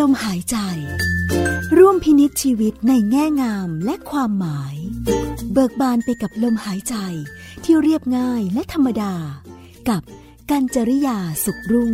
ลมหายใจ ร่วมพินิจชีวิตในแง่งามและความหมาย เบิกบานไปกับลมหายใจที่เรียบง่ายและธรรมดา กับกัญจริยาสุขรุ่ง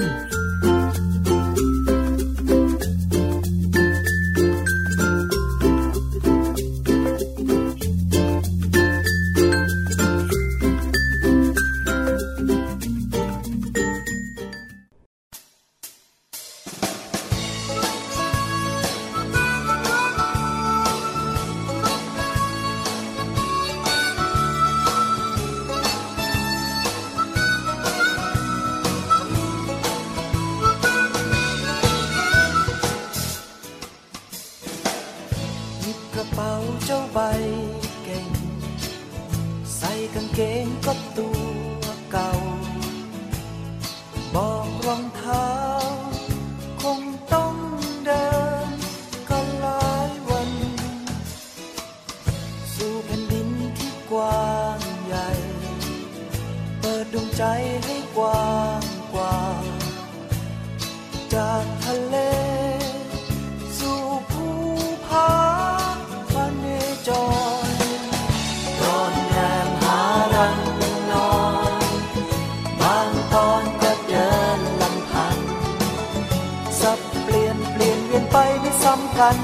กัน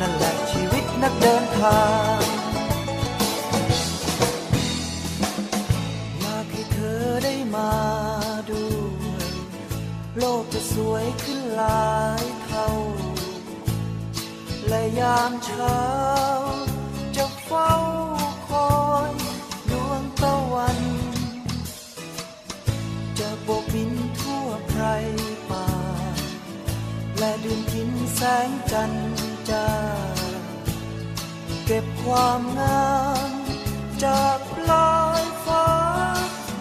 นั่นแหละชีวิตนักเดินทางอยากให้เธอได้มาด้วย โลกจะสวยขึ้นหลายเท่า และยามเช้า จะเฝ้าคอยดวงตะวัน จะโบกบินทั่วไพรป่าและดิน แสงจันจ้า เก็บความงามจากลายฟ้า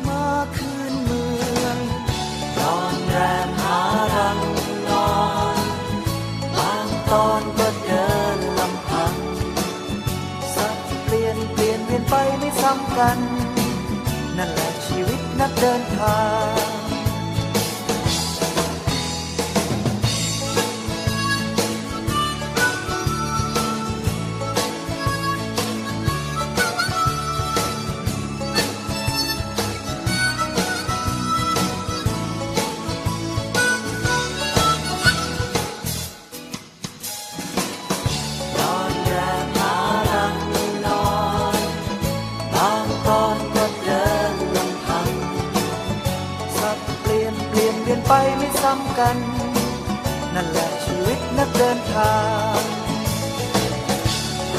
มาคืนเมืองตอนแรมหารังนอนบางตอนก็เดินลำพัง สักเปลี่ยนเปลี่ยนเปลี่ยนไปไม่ซ้ำกัน นั่นแหละชีวิตนักเดินทางัน นั่นแหละชีวิตนักเดินทาง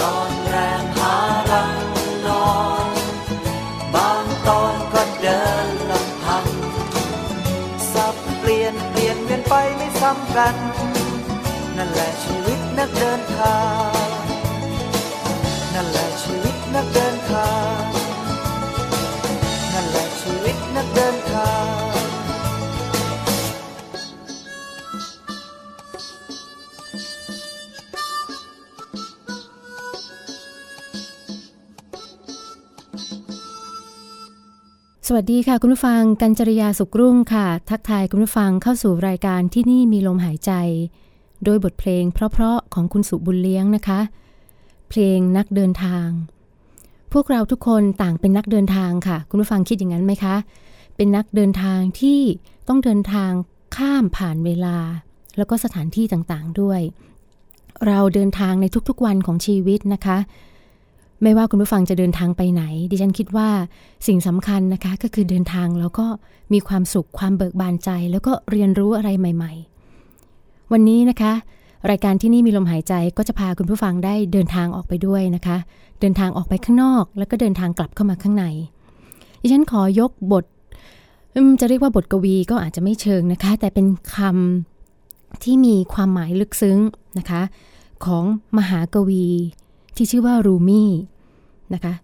ร้อนแรงหาลังนอนบางตอนก็เดินลำพังสับเปลี่ยนเปลี่ยนเวียนไปไม่ซ้ำกัน นั่นแหละชีวิตนักเดินทางนั่นแหละชีวิตนักเดิน วัสดีค่ะ คุณผู้ฟังกัญจริยาสุขรุ่งค่ะ ทักทายคุณผู้ฟังเข้าสู่รายการที่นี่มีลมหายใจ โดยบทเพลงเพราะๆของคุณสุบุญเลี้ยงนะคะ เพลงนักเดินทาง พวกเราทุกคนต่างเป็นนักเดินทางค่ะ คุณผู้ฟังคิดอย่างนั้นไหมคะ เป็นนักเดินทางที่ต้องเดินทางข้ามผ่านเวลา แล้วก็สถานที่ต่างๆด้วย เราเดินทางในทุกๆวันของชีวิตนะคะ ไม่ว่าคุณผู้ฟังจะเดินทางไปไหน ดิฉันคิดว่าสิ่งสำคัญนะคะก็คือเดินทางแล้วก็มีความสุขความเบิกบานใจ แล้วก็เรียนรู้อะไรใหม่ ๆ วันนี้นะคะ รายการที่นี่มีลมหายใจก็จะพาคุณผู้ฟังได้เดินทางออกไปด้วยนะคะ เดินทางออกไปข้างนอก แล้วก็เดินทางกลับเข้ามาข้างใน ดิฉันขอยกบทจะเรียกว่าบทกวีก็อาจจะไม่เชิงนะคะ แต่เป็นคำที่มีความหมายลึกซึ้งนะคะ ของมหากวี ที่ชื่อว่ารูมี่นะคะ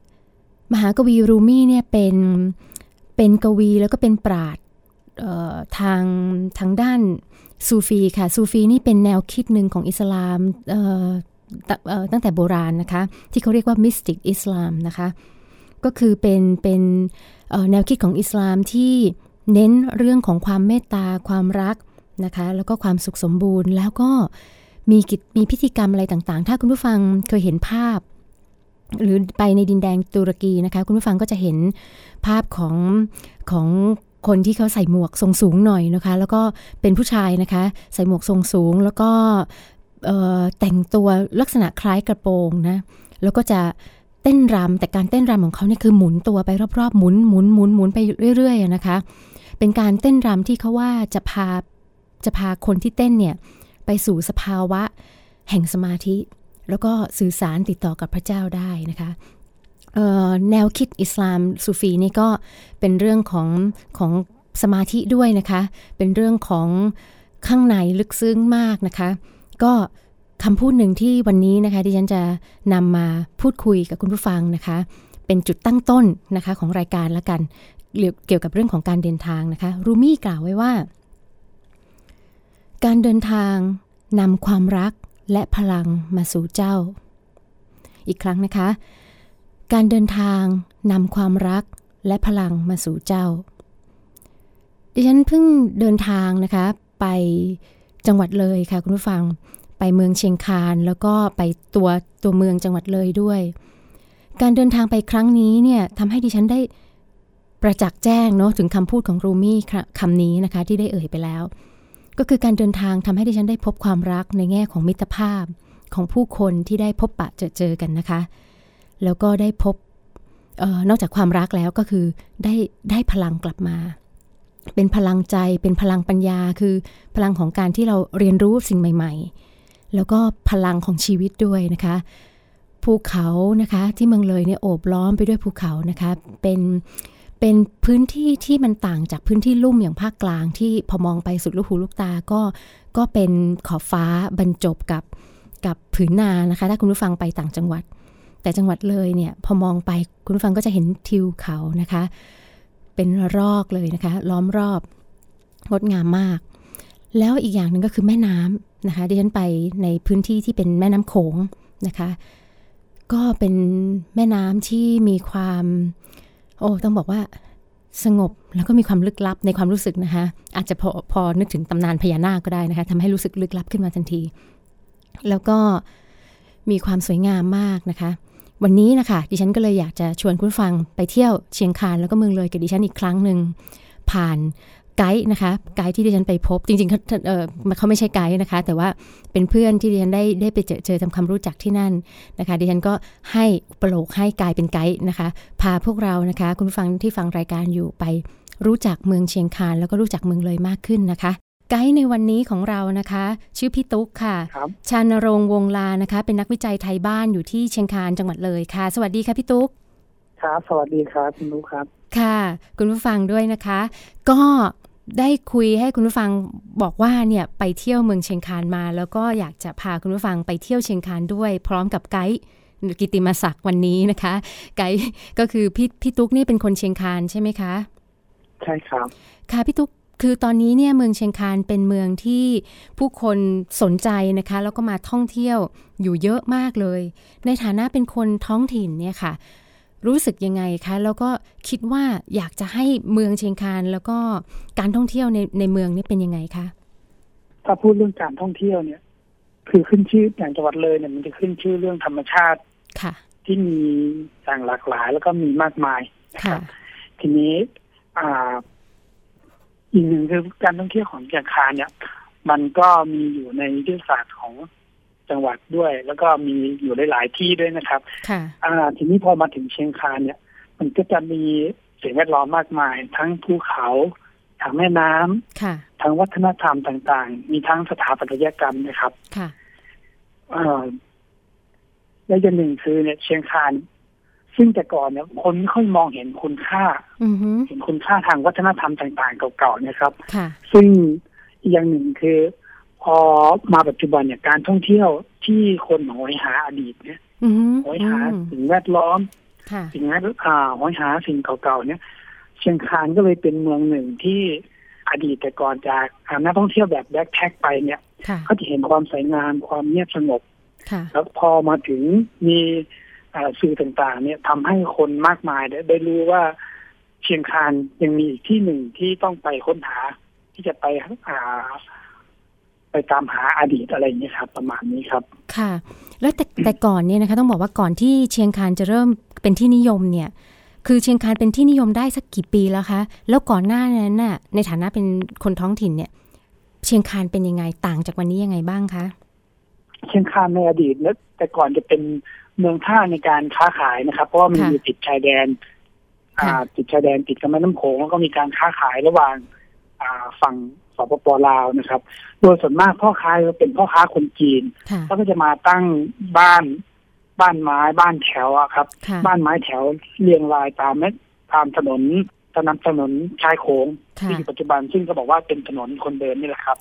มหากวีรูมี่เนี่ยเป็นเป็นกวีแล้วก็เป็นปราดทางทางด้านซูฟีค่ะซูฟีนี่เป็นแนวคิดหนึ่งของอิสลามตั้งแต่โบราณนะคะที่เขาเรียกว่ามิสติกอิสลามนะคะก็คือเป็นเป็นแนวคิดของอิสลามที่เน้นเรื่องของความเมตตาความรักนะคะแล้วก็ความสุขสมบูรณ์แล้วก็ มีกิจมีพิธีกรรมอะไรต่างๆ ถ้าคุณผู้ฟังเคยเห็นภาพ หรือไปในดินแดนตุรกีนะคะ คุณผู้ฟังก็จะเห็นภาพของของคนที่เขาใส่หมวกทรงสูงหน่อยนะคะ แล้วก็เป็นผู้ชายนะคะ ใส่หมวกทรงสูง แล้วก็แต่งตัวลักษณะคล้ายกระโปรงนะแล้วก็จะเต้นรำแต่การเต้นรำของเขาเนี่ยคือหมุนตัวไปรอบๆหมุนหมุนหมุนหมุนไปเรื่อยๆนะคะ เป็นการเต้นรำที่เขาว่าจะพาจะพาคนที่เต้นเนี่ย ไปสู่สภาวะแห่งสมาธิ แล้วก็สื่อสารติดต่อกับพระเจ้าได้นะคะแนวคิดอิสลามซูฟีนี่ก็เป็นเรื่องของของสมาธิด้วยนะคะ เป็นเรื่องของข้างในลึกซึ้งมากนะคะ ก็คำพูดหนึ่งที่วันนี้นะคะที่ฉันจะนำมาพูดคุยกับคุณผู้ฟังนะคะ เป็นจุดตั้งต้นนะคะของรายการละกัน เกี่ยวกับเรื่องของการเดินทางนะคะ รูมี่กล่าวไว้ว่า การเดินทางนำความรักและพลังมาสู่เจ้า อีกครั้งนะคะ การเดินทางนำความรักและพลังมาสู่เจ้า ดิฉันเพิ่งเดินทางนะคะไปจังหวัดเลยค่ะคุณผู้ฟัง ไปเมืองเชียงคานแล้วก็ไปตัวตัวเมืองจังหวัดเลยด้วย การเดินทางไปครั้งนี้เนี่ยทำให้ดิฉันได้ประจักษ์แจ้งเนาะถึงคำพูดของรูมี่คำนี้นะคะที่ได้เอ่ยไปแล้ว ก็คือการเดินทางทำให้ดิฉันได้พบความรักในแง่ของมิตรภาพของผู้คนที่ได้พบปะเจอเจอกันนะคะ แล้วก็ได้พบออนอกจากความรักแล้วก็คือได้ได้พลังกลับมา เป็นพลังใจเป็นพลังปัญญา คือพลังของการที่เราเรียนรู้สิ่งใหม่ ๆ แล้วก็พลังของชีวิตด้วยนะคะภูเขานะคะที่เมืองเลยเนี่ยโอบล้อมไปด้วยภูเขานะคะ เป็น เป็นพื้นที่ที่มันต่างจากพื้นที่ลุ่มอย่างภาคกลางที่พอมองไปสุดลูกหูลูกตาก็ก็เป็นขอบฟ้าบรรจบกับกับผืนนานะคะ ถ้าคุณผู้ฟังไปต่างจังหวัด แต่จังหวัดเลยเนี่ยพอมองไปคุณผู้ฟังก็จะเห็นทิวเขานะคะ เป็นรอกเลยนะคะ ล้อมรอบงดงามมาก แล้วอีกอย่างหนึ่งก็คือแม่น้ำนะคะดิฉันไปในพื้นที่ที่เป็นแม่น้ำโขงนะคะ ก็เป็นแม่น้ำที่มีความ โอ้ต้องบอกว่าสงบแล้วก็มีความลึกลับในความรู้สึกนะคะ อาจจะพอพอนึกถึงตำนานพญานาคก็ได้นะคะทำให้รู้สึกลึกลับขึ้นมาทันที แล้วก็มีความสวยงามมากนะคะ วันนี้นะคะ ดิฉันก็เลยอยากจะชวนคุณฟังไปเที่ยวเชียงคานแล้วก็เมืองเลยกับดิฉันอีกครั้งหนึ่งผ่าน ไกด์นะคะไกด์ที่ดิฉันไปพบจริงๆเขาเออเขาไม่ใช่ไกด์นะคะ แต่ว่าเป็นเพื่อนที่ดิฉันได้ได้ไปเจอเจอทำความรู้จักที่นั่นนะคะ ดิฉันก็ให้อุปโลกให้กลายเป็นไกด์นะคะ พาพวกเรานะคะ คุณฟังที่ฟังรายการอยู่ไปรู้จักเมืองเชียงคานแล้วก็รู้จักเมืองเลยมากขึ้นนะคะไกด์ในวันนี้ของเรานะคะ ชื่อพี่ตุ๊กค่ะชานรงวงลานะคะ เป็นนักวิจัยไทยบ้านอยู่ที่เชียงคานจังหวัดเลยค่ะ สวัสดีค่ะพี่ตุ๊กครับ สวัสดีครับคุณลูกครับ ค่ะ คุณผู้ฟังด้วยนะคะ ก็ ได้คุยให้คุณผู้ฟังบอกว่าเนี่ยไปเที่ยวเมืองเชียงคานมา แล้วก็อยากจะพาคุณผู้ฟังไปเที่ยวเชียงคานด้วย พร้อมกับไกด์กิติมศักดิ์วันนี้นะคะ ไกด์ก็คือพี่พี่ตุ๊กนี่เป็นคนเชียงคานใช่ไหมคะ ใช่ครับ ค่ะพี่ตุ๊กคือตอนนี้เนี่ยเมืองเชียงคานเป็นเมืองที่ผู้คนสนใจนะคะ แล้วก็มาท่องเที่ยวอยู่เยอะมากเลย ในฐานะเป็นคนท้องถิ่นเนี่ยค่ะ รู้สึกยังไงคะ แล้วก็คิดว่าอยากจะให้เมืองเชียงคานแล้วก็การท่องเที่ยวในในเมืองนี้เป็นยังไงคะถ้าพูดเรื่องการท่องเที่ยวเนี่ย คือขึ้นชื่ออย่างจังหวัดเลยเนี่ยมันจะขึ้นชื่อเรื่องธรรมชาติค่ะ ที่มีอย่างหลากหลายแล้วก็มีมากมายค่ะ ทีนี้อ่าอีกหนึ่งคือการท่องเที่ยวของเชียงคานเนี่ย มันก็มีอยู่ในยุทธศาสตร์ของ จังหวัดด้วย แล้วก็มีอยู่หลาย ๆ ที่ด้วยนะครับค่ะอ่าทีนี้พอมาถึงเชียงคานเนี่ย มันก็จะมีสิ่งแวดล้อมมากมาย ทั้งภูเขาทางแม่น้ำค่ะทั้งวัฒนธรรมต่าง ๆ มีทั้งสถาปัตยกรรมนะครับค่ะอ่าและอย่างหนึ่งคือเนี่ยเชียงคานซึ่งแต่ก่อนเนี่ยคนไม่ค่อยมองเห็นคุณค่าเห็นคุณค่าทางวัฒนธรรมต่าง ๆ เก่าๆนะครับค่ะซึ่งอีกอย่างหนึ่งคือ พอมาปัจจุบันเนี่ยการท่องเที่ยวที่คนหอยหาอดีตเนี่ยหอยหาสิ่งแวดล้อมสิ่งแวดอ่าหอยหาสิ่งเก่าๆเนี่ย เชียงคานก็เลยเป็นเมืองหนึ่งที่อดีตแต่ก่อนจากนักท่องเที่ยวแบบแบ็คแท็กไปเนี่ยเขาจะเห็นความสวยงามความเงียบสงบแล้วพอมาถึงมีสื่อต่างๆ เนี่ยทำให้คนมากมายได้รู้ว่าเชียงคานยังมีอีกที่หนึ่งที่ต้องไปค้นหาที่จะไปอ่า ไปตามหาอดีตอะไรอย่างนี้ครับ ประมาณนี้ครับ ค่ะ แล้วแต่แต่ก่อนเนี่ยนะคะ ต้องบอกว่าก่อนที่เชียงคานจะเริ่มเป็นที่นิยมเนี่ย คือเชียงคานเป็นที่นิยมได้สักกี่ปีแล้วคะแล้วก่อนหน้านั้นน่ะในฐานะเป็นคนท้องถิ่นเนี่ย เชียงคานเป็นยังไงต่างจากวันนี้ยังไงบ้างคะเชียงคานในอดีตเนี่ยแต่ก่อนจะเป็นเมืองท่าในการค้าขายนะครับ เพราะว่ามันอยู่ติดชายแดนติดชายแดนติดกับแม่น้ำโขงแล้วก็มีการค้าขายระหว่างฝั่งส ปปลาวนะครับ โดยส่วนมากพ่อค้าจะเป็นพ่อค้าคนจีนแล้วก็จะมาตั้งบ้านบ้านไม้บ้านแถวอะครับ บ้านไม้แถวเรียงรายตามแม่ตามถนนถนนถนนชายโขงที่อยู่ปัจจุบันซึ่งก็บอกว่าเป็นถนนคนเดินนี่แหละครับ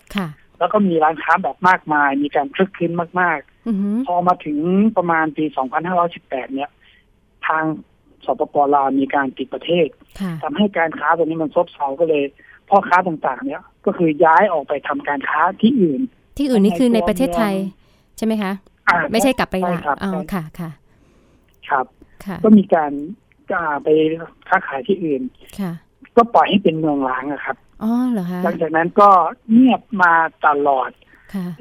แล้วก็มีร้านค้าแบบมากมาย มีการคลึกคลื้นมากๆพอมาถึงประมาณปี 2518 เนี่ย ทางสปปลาวมีการปิดประเทศทำให้การค้าตรงนี้มันซบเซาก็เลย พ่อค้าต่างๆ เนี่ย ก็คือย้ายออกไปทำการค้าที่อื่น ที่อื่นนี่คือในประเทศไทย ใช่ไหมคะไม่ใช่กลับไปละอ๋อค่ะค่ะครับก็มีการไปค้าขายที่อื่นค่ะ ก็ปล่อยให้เป็นเมืองล้างอะครับอ๋อเหรอคะหลังจากนั้นก็เงียบมาตลอด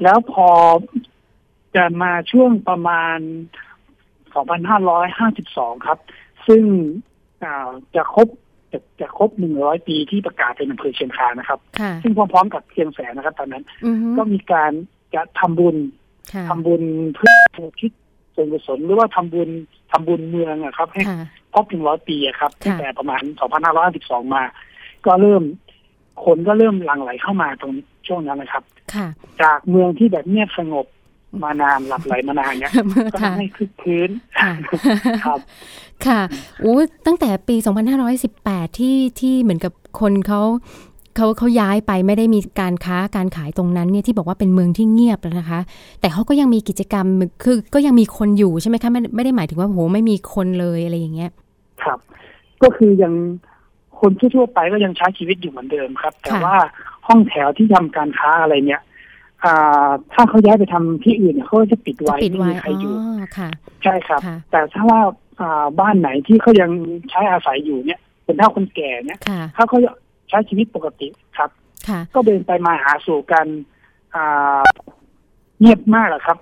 แล้วพอจะมาช่วงประมาณ 2552 ครับ ซึ่งจะครบ จะจะครบหนึ่งร้อยปีที่ประกาศเป็นอำเภอเชียงคานนะครับ ซึ่งพร้อมๆกับเชียงแสนนะครับ ตอนนั้น ก็มีการจะทำบุญทำบุญเพื่อคิดส่วนกุศลหรือว่าทำบุญทำบุญเมืองอะครับ ให้ครบหนึ่งร้อยปีอะครับตั้งแต่ประมาณสองพันห้าร้อยสิบสองมา ก็เริ่มคนก็เริ่มหลั่งไหลเข้ามาตรงช่วงนั้นนะครับจากเมืองที่แบบเงียบสงบ มานานหลับไหลมานานเนี่ยก็ทำให้คึกคืนครับค่ะโอ้ตั้งแต่ปี 2518 ที่ที่เหมือนกับคนเขาเขาเขาย้ายไปไม่ได้มีการค้าการขายตรงนั้นเนี่ยที่บอกว่าเป็นเมืองที่เงียบแล้วนะคะ แต่เขาก็ยังมีกิจกรรมคือก็ยังมีคนอยู่ใช่ไหมคะไม่ไม่ได้หมายถึงว่าโหไม่มีคนเลยอะไรอย่างเงี้ย ครับ ก็คือยังคนทั่วไปก็ยังใช้ชีวิตอยู่เหมือนเดิมครับ แต่ว่าห้องแถวที่ทำการค้าอะไรเนี่ย ถ้าเขาย้ายไปทำที่อื่นเขาจะปิดไว้ไม่มีใครอยู่ใช่ครับ แต่ถ้าว่าบ้านไหนที่เขายังใช้อาศัยอยู่เนี่ยเป็นเท่าคนแก่เนี่ยถ้าเขาใช้ชีวิตปกติครับก็เดินไปมาหาสู่กันเงียบมากอะครับ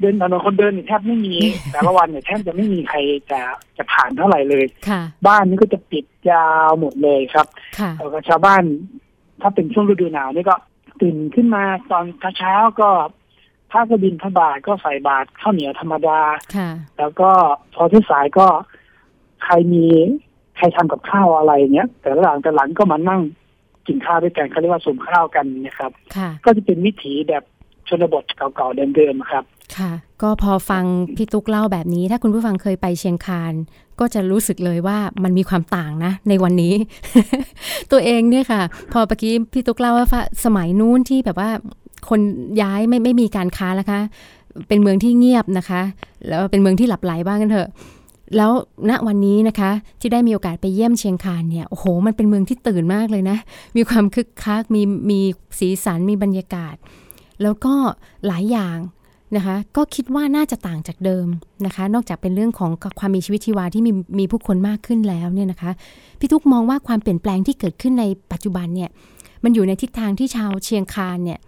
เดินถนนคนเดินแทบไม่มีแต่ละวันเนี่ยแทบจะไม่มีใครจะจะผ่านเท่าไหร่เลยบ้านนี้ก็จะปิดยาวหมดเลยครับแล้วก็ชาวบ้าน ถ้าเป็นช่วงฤดูหนาวนี่ก็ ตื่นขึ้นมาตอนเช้าก็พระกบินพระบาทก็ใส่บาตรข้าวเหนียวธรรมดาแล้วก็พอที่สายก็ใครมีใครทำกับข้าวอะไรเนี้ย แต่หลังแต่หลังก็มานั่งกินข้าวด้วยกันเขาเรียกว่าสมข้าวกันนะครับ ก็จะเป็นวิถีแบบชนบทเก่าๆเดิมๆครับ ค่ะ ก็พอฟังพี่ตุ๊กเล่าแบบนี้ ถ้าคุณผู้ฟังเคยไปเชียงคานก็จะรู้สึกเลยว่ามันมีความต่างนะ ในวันนี้ ตัวเองเนี่ยค่ะ พอเมื่อกี้พี่ตุ๊กเล่าว่าสมัยนู้นที่แบบว่าคนย้ายไม่ไม่มีการค้าแล้วคะเป็นเมืองที่เงียบนะคะ แล้วเป็นเมืองที่หลับไหลบ้างกันเถอะ แล้วณวันนี้นะคะ ที่ได้มีโอกาสไปเยี่ยมเชียงคานเนี่ยโอ้โห มันเป็นเมืองที่ตื่นมากเลยนะ มีความคึกคักมีมีสีสันมีบรรยากาศ แล้วก็หลายอย่าง นะคะก็คิดว่าน่าจะต่างจากเดิมนะคะ นอกจากเป็นเรื่องของความมีชีวิตชีวาที่มีมีผู้คนมากขึ้นแล้วเนี่ยนะคะพี่ทุกมองว่าความเปลี่ยนแปลงที่เกิดขึ้นในปัจจุบันเนี่ยมันอยู่ในทิศทางที่ชาวเชียงคานเนี่ย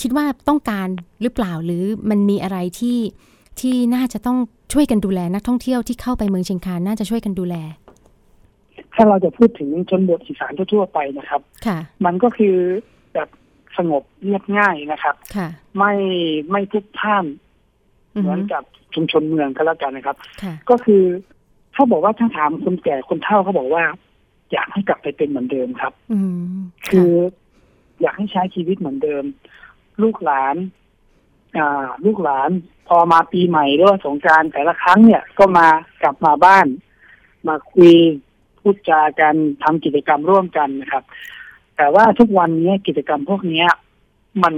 คิดว่าต้องการหรือเปล่าหรือมันมีอะไรที่ที่น่าจะต้องช่วยกันดูแลนักท่องเที่ยวที่เข้าไปเมืองเชียงคานน่าจะช่วยกันดูแล ถ้าเราจะพูดถึงชนบทอีสานทั่วไปนะครับค่ะมันก็คือแบบ สงบเรียบง่ายนะครับ ไม่ไม่ทุกท่านเหมือนกับชุมชนเมืองก็แล้วกันนะครับ ก็คือเขาบอกว่าถ้าถามคนแก่คนเฒ่าเขาบอกว่า อยากให้กลับไปเป็นเหมือนเดิมครับอืคือ อยากให้ใช้ชีวิตเหมือนเดิม ลูกหลาน อ่า ลูกหลาน พอมาปีใหม่หรือว่าสงการแต่ละครั้งเนี่ย ก็มากลับมาบ้าน มาคุยพูดจากันทำกิจกรรมร่วมกันนะครับ แต่ว่าทุกวันนี้กิจกรรมพวกนี้มัน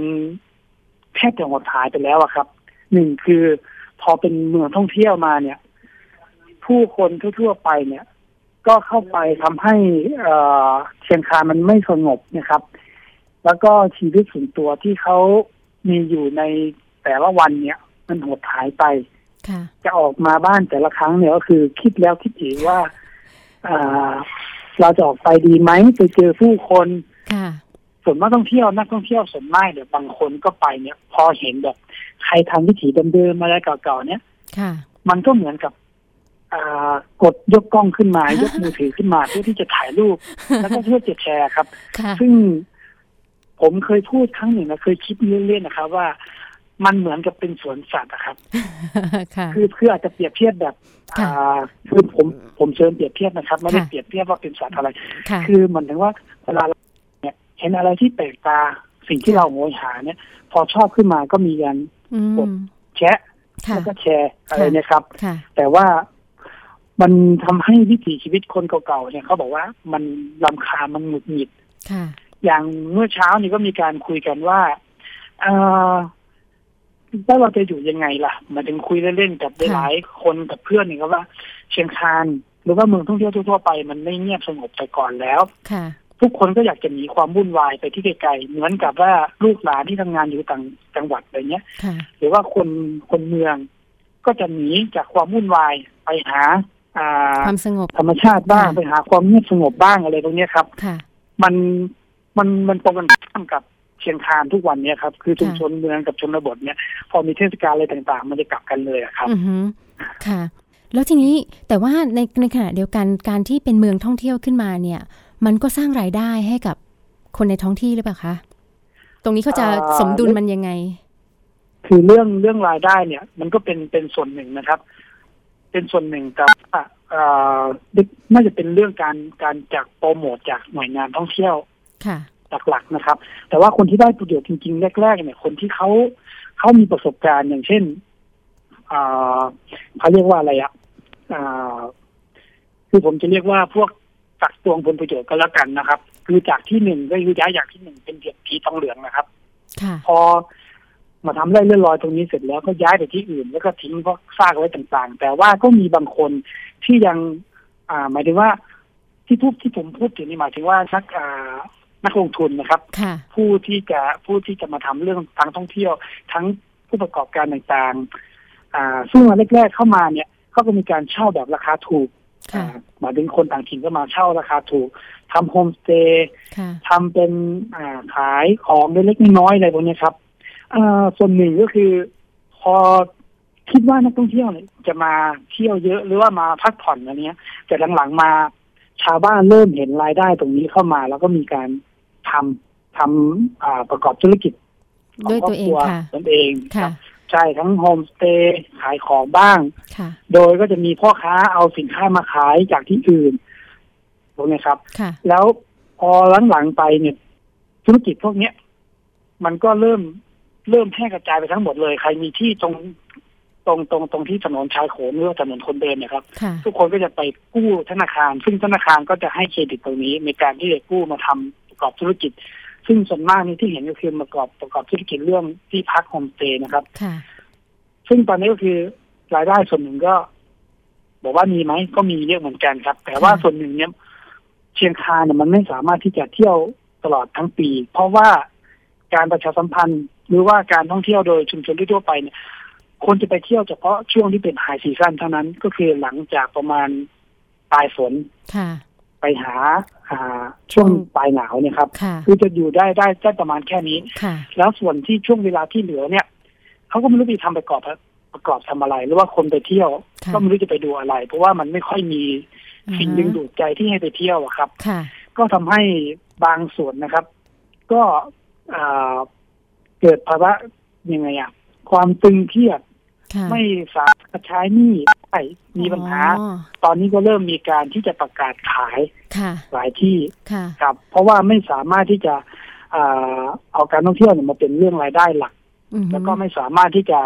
แทบจะหมดหายไปแล้วอะครับหนึ่งคือพอเป็นเมืองท่องเที่ยวมาเนี่ย ผู้คนทั่วๆไปเนี่ย ก็เข้าไปทำให้เเชียงคานมันไม่สงบนะครับ แล้วก็ชีวิตส่วนตัวที่เขามีอยู่ในแต่ละวันเนี่ย มันหดหายไปจะออกมาบ้านแต่ละครั้งเนี่ยก็คือ คิดแล้วคิดอีกว่าเราจะออกไปดีไหมไปเจอผู้คน ส่วนนักท่องเที่ยวนักท่องเที่ยวส่วนมากเดี๋ยวบางคนก็ไปเนี่ย พอเห็นแบบ ใครทำวิถีเดิมๆอะไรเก่าๆเนี่ยมันก็เหมือนกับกดยกกล้องขึ้นมายกมือถือขึ้นมาเพื่อที่จะถ่ายรูป แล้วก็เพื่อจะแชร์ครับ ซึ่งผมเคยพูดครั้งหนึ่งนะเคยคิดเล่นๆนะครับ ว่ามันเหมือนกับเป็นสวนสัตว์นะครับคือคืออาจจะเปรียบเทียบแบบคือผมผมเชิญเปรียบเทียบนะครับ ไม่ได้เปรียบเทียบว่าเป็นสัตว์อะไร คือมันถึงว่าเวลาเนี่ย เห็นอะไรที่แปลกตาสิ่งที่เราโวยหาเนี่ย พอชอบขึ้นมาก็มีการกดแชะแล้วก็แชร์อะไรเนี่ยครับ แต่ว่ามันทำให้วิถีชีวิตคนเก่าๆเนี่ยเขาบอกว่ามันลำคามันหงุดหงิดอย่างเมื่อเช้านี้ก็มีการคุยกันว่าเออถ้าเราจะอยู่ยังไงล่ะมาถึงคุยเล่นๆกับหลายคนกับเพื่อนนี่ก็ว่า เชียงคานหรือว่าเมืองท่องเที่ยวทั่วไปมันไม่เงียบสงบแต่ก่อนแล้วค่ะ ทุกคนก็อยากจะหนีความวุ่นวายไปที่ไกลๆเหมือนกับว่าลูกหลานที่ทำงานอยู่ต่างจังหวัดอะไรเงี้ยหรือว่าคนคนเมือง ก็จะหนีจากความวุ่นวายไปหาความสงบธรรมชาติบ้างไปหาความเงียบสงบบ้างอะไรตรงนี้ครับมันมันมันตรงกันข้ามกับเชียงคานทุกวันเนี้ยครับ คือชุมชนเมืองกับชนบทเนี่ย พอมีเทศกาลอะไรต่าง ๆ มันจะกลับกันเลยครับอืค่ะ แล้วทีนี้แต่ว่าในในขณะเดียวกันการที่เป็นเมืองท่องเที่ยวขึ้นมาเนี่ย มันก็สร้างรายได้ให้กับคนในท้องที่หรือเปล่าคะตรงนี้เขาจะสมดุลมันยังไง คือเรื่องเรื่องรายได้เนี่ย มันก็เป็นเป็นส่วนหนึ่งนะครับ เป็นส่วนหนึ่งแต่ว่าน่าจะเป็นเรื่องการการจากโปรโมทจากหน่วยงานท่องเที่ยวหลักๆนะครับ แต่ว่าคนที่ได้ประโยชน์จริง ๆ แรก ๆ เนี่ย คนที่เขาเขามีประสบการณ์อย่างเช่นเขาเรียกว่าอะไรอะคือผมจะเรียกว่าพวก ตักตวงผลประโยชน์ก็แล้วกันนะครับ คือจากที่หนึ่งก็คือย้ายจากที่หนึ่งเป็นเดียบผีทองเหลืองนะครับพอมาทำไร่เลื่อนลอยตรงนี้เสร็จแล้วก็ย้ายไปที่อื่น แล้วก็ทิ้งพวกซากไว้ต่างๆ แต่ว่าก็มีบางคนที่ยัง อ่าหมายถึงว่าที่พูดที่ผมพูดถึงนี่หมายถึงว่านักอ่านักลงทุนนะครับ ผู้ที่จะผู้ที่จะมาทำเรื่องทางท่องเที่ยว ทั้งผู้ประกอบการต่างๆ อ่าซึ่งมาแรกๆเข้ามาเนี่ยเขาก็มีการเช่าแบบราคาถูกห มายถึงคนต่างถิ่นก็มาเช่าราคาถูกทำโฮมสเตย์ทำเป็นอ่าขายของเล็กๆน้อยๆอะไรพวกนี้ครับส่วนหนึ่งก็คือ พอคิดว่านักท่องเที่ยวเนี่ยจะมาเที่ยวเยอะหรือว่ามาพักผ่อนอะไรเนี้ยแต่หลังๆมาชาวบ้านเริ่มเห็นรายได้ตรงนี้เข้ามา แล้วก็มีการทำทำประกอบธุรกิจด้วยตัวเองค่ะตนเองค่ะ ใช่ทั้งโฮมสเตย์ขายของบ้าง โดยก็จะมีพ่อค้าเอาสินค้ามาขายจากที่อื่นตรงนี้ครับ แล้วพอหลังๆไปเนี่ย ธุรกิจพวกเนี้ย มันก็เริ่มเริ่มแพร่กระจายไปทั้งหมดเลย ใครมีที่ตรงตรงตรงตรงที่ถนนชายโขงหรือว่าถนนคนเดินเนี่ยครับ ทุกคนก็จะไปกู้ธนาคาร ซึ่งธนาคารก็จะให้เครดิตตรงนี้ในการที่จะกู้มาทำประกอบธุรกิจ ซึ่งส่วนมากนี่ที่เห็นก็คือประกอบประกอบธุรกิจเรื่องที่พักโฮมสเตย์นะครับซึ่งตอนนี้ก็คือรายได้ส่วนหนึ่งก็ บอกว่ามีไหมก็มีเยอะเหมือนกันครับ แต่ว่าส่วนหนึ่งเนี่ยเชียงคานเนี่ยมันไม่สามารถที่จะเที่ยวตลอดทั้งปี เพราะว่าการประชาสัมพันธ์ หรือว่าการท่องเที่ยวโดยชุมชนทั่วไปเนี่ยคนจะไปเที่ยวเฉพาะช่วงที่เป็นไฮซีซั่นเท่านั้นก็คือหลังจากประมาณปลายฝน ไปหาหาช่วงปลายหนาวเนี่ยครับ คือจะอยู่ได้ได้ได้ประมาณแค่นี้ แล้วส่วนที่ช่วงเวลาที่เหลือเนี่ยเขาก็ไม่รู้ไปทำประกอบประกอบทำอะไร หรือว่าคนไปเที่ยว ก็ไม่รู้จะไปดูอะไร เพราะว่ามันไม่ค่อยมีสิ่งดึงดูดใจที่ให้ไปเที่ยวอะครับก็ทำให้บางส่วนนะครับ ก็เกิดภาวะยังไงอะความตึงเครียด ไม่สามารถใช้หนี้ได้มีปัญหา ตอนนี้ก็เริ่มมีการที่จะประกาศขายหลายที่ครับ เพราะว่าไม่สามารถที่จะเอาการท่องเที่ยวมาเป็นเรื่องรายได้หลัก แล้วก็ไม่สามารถที่จะ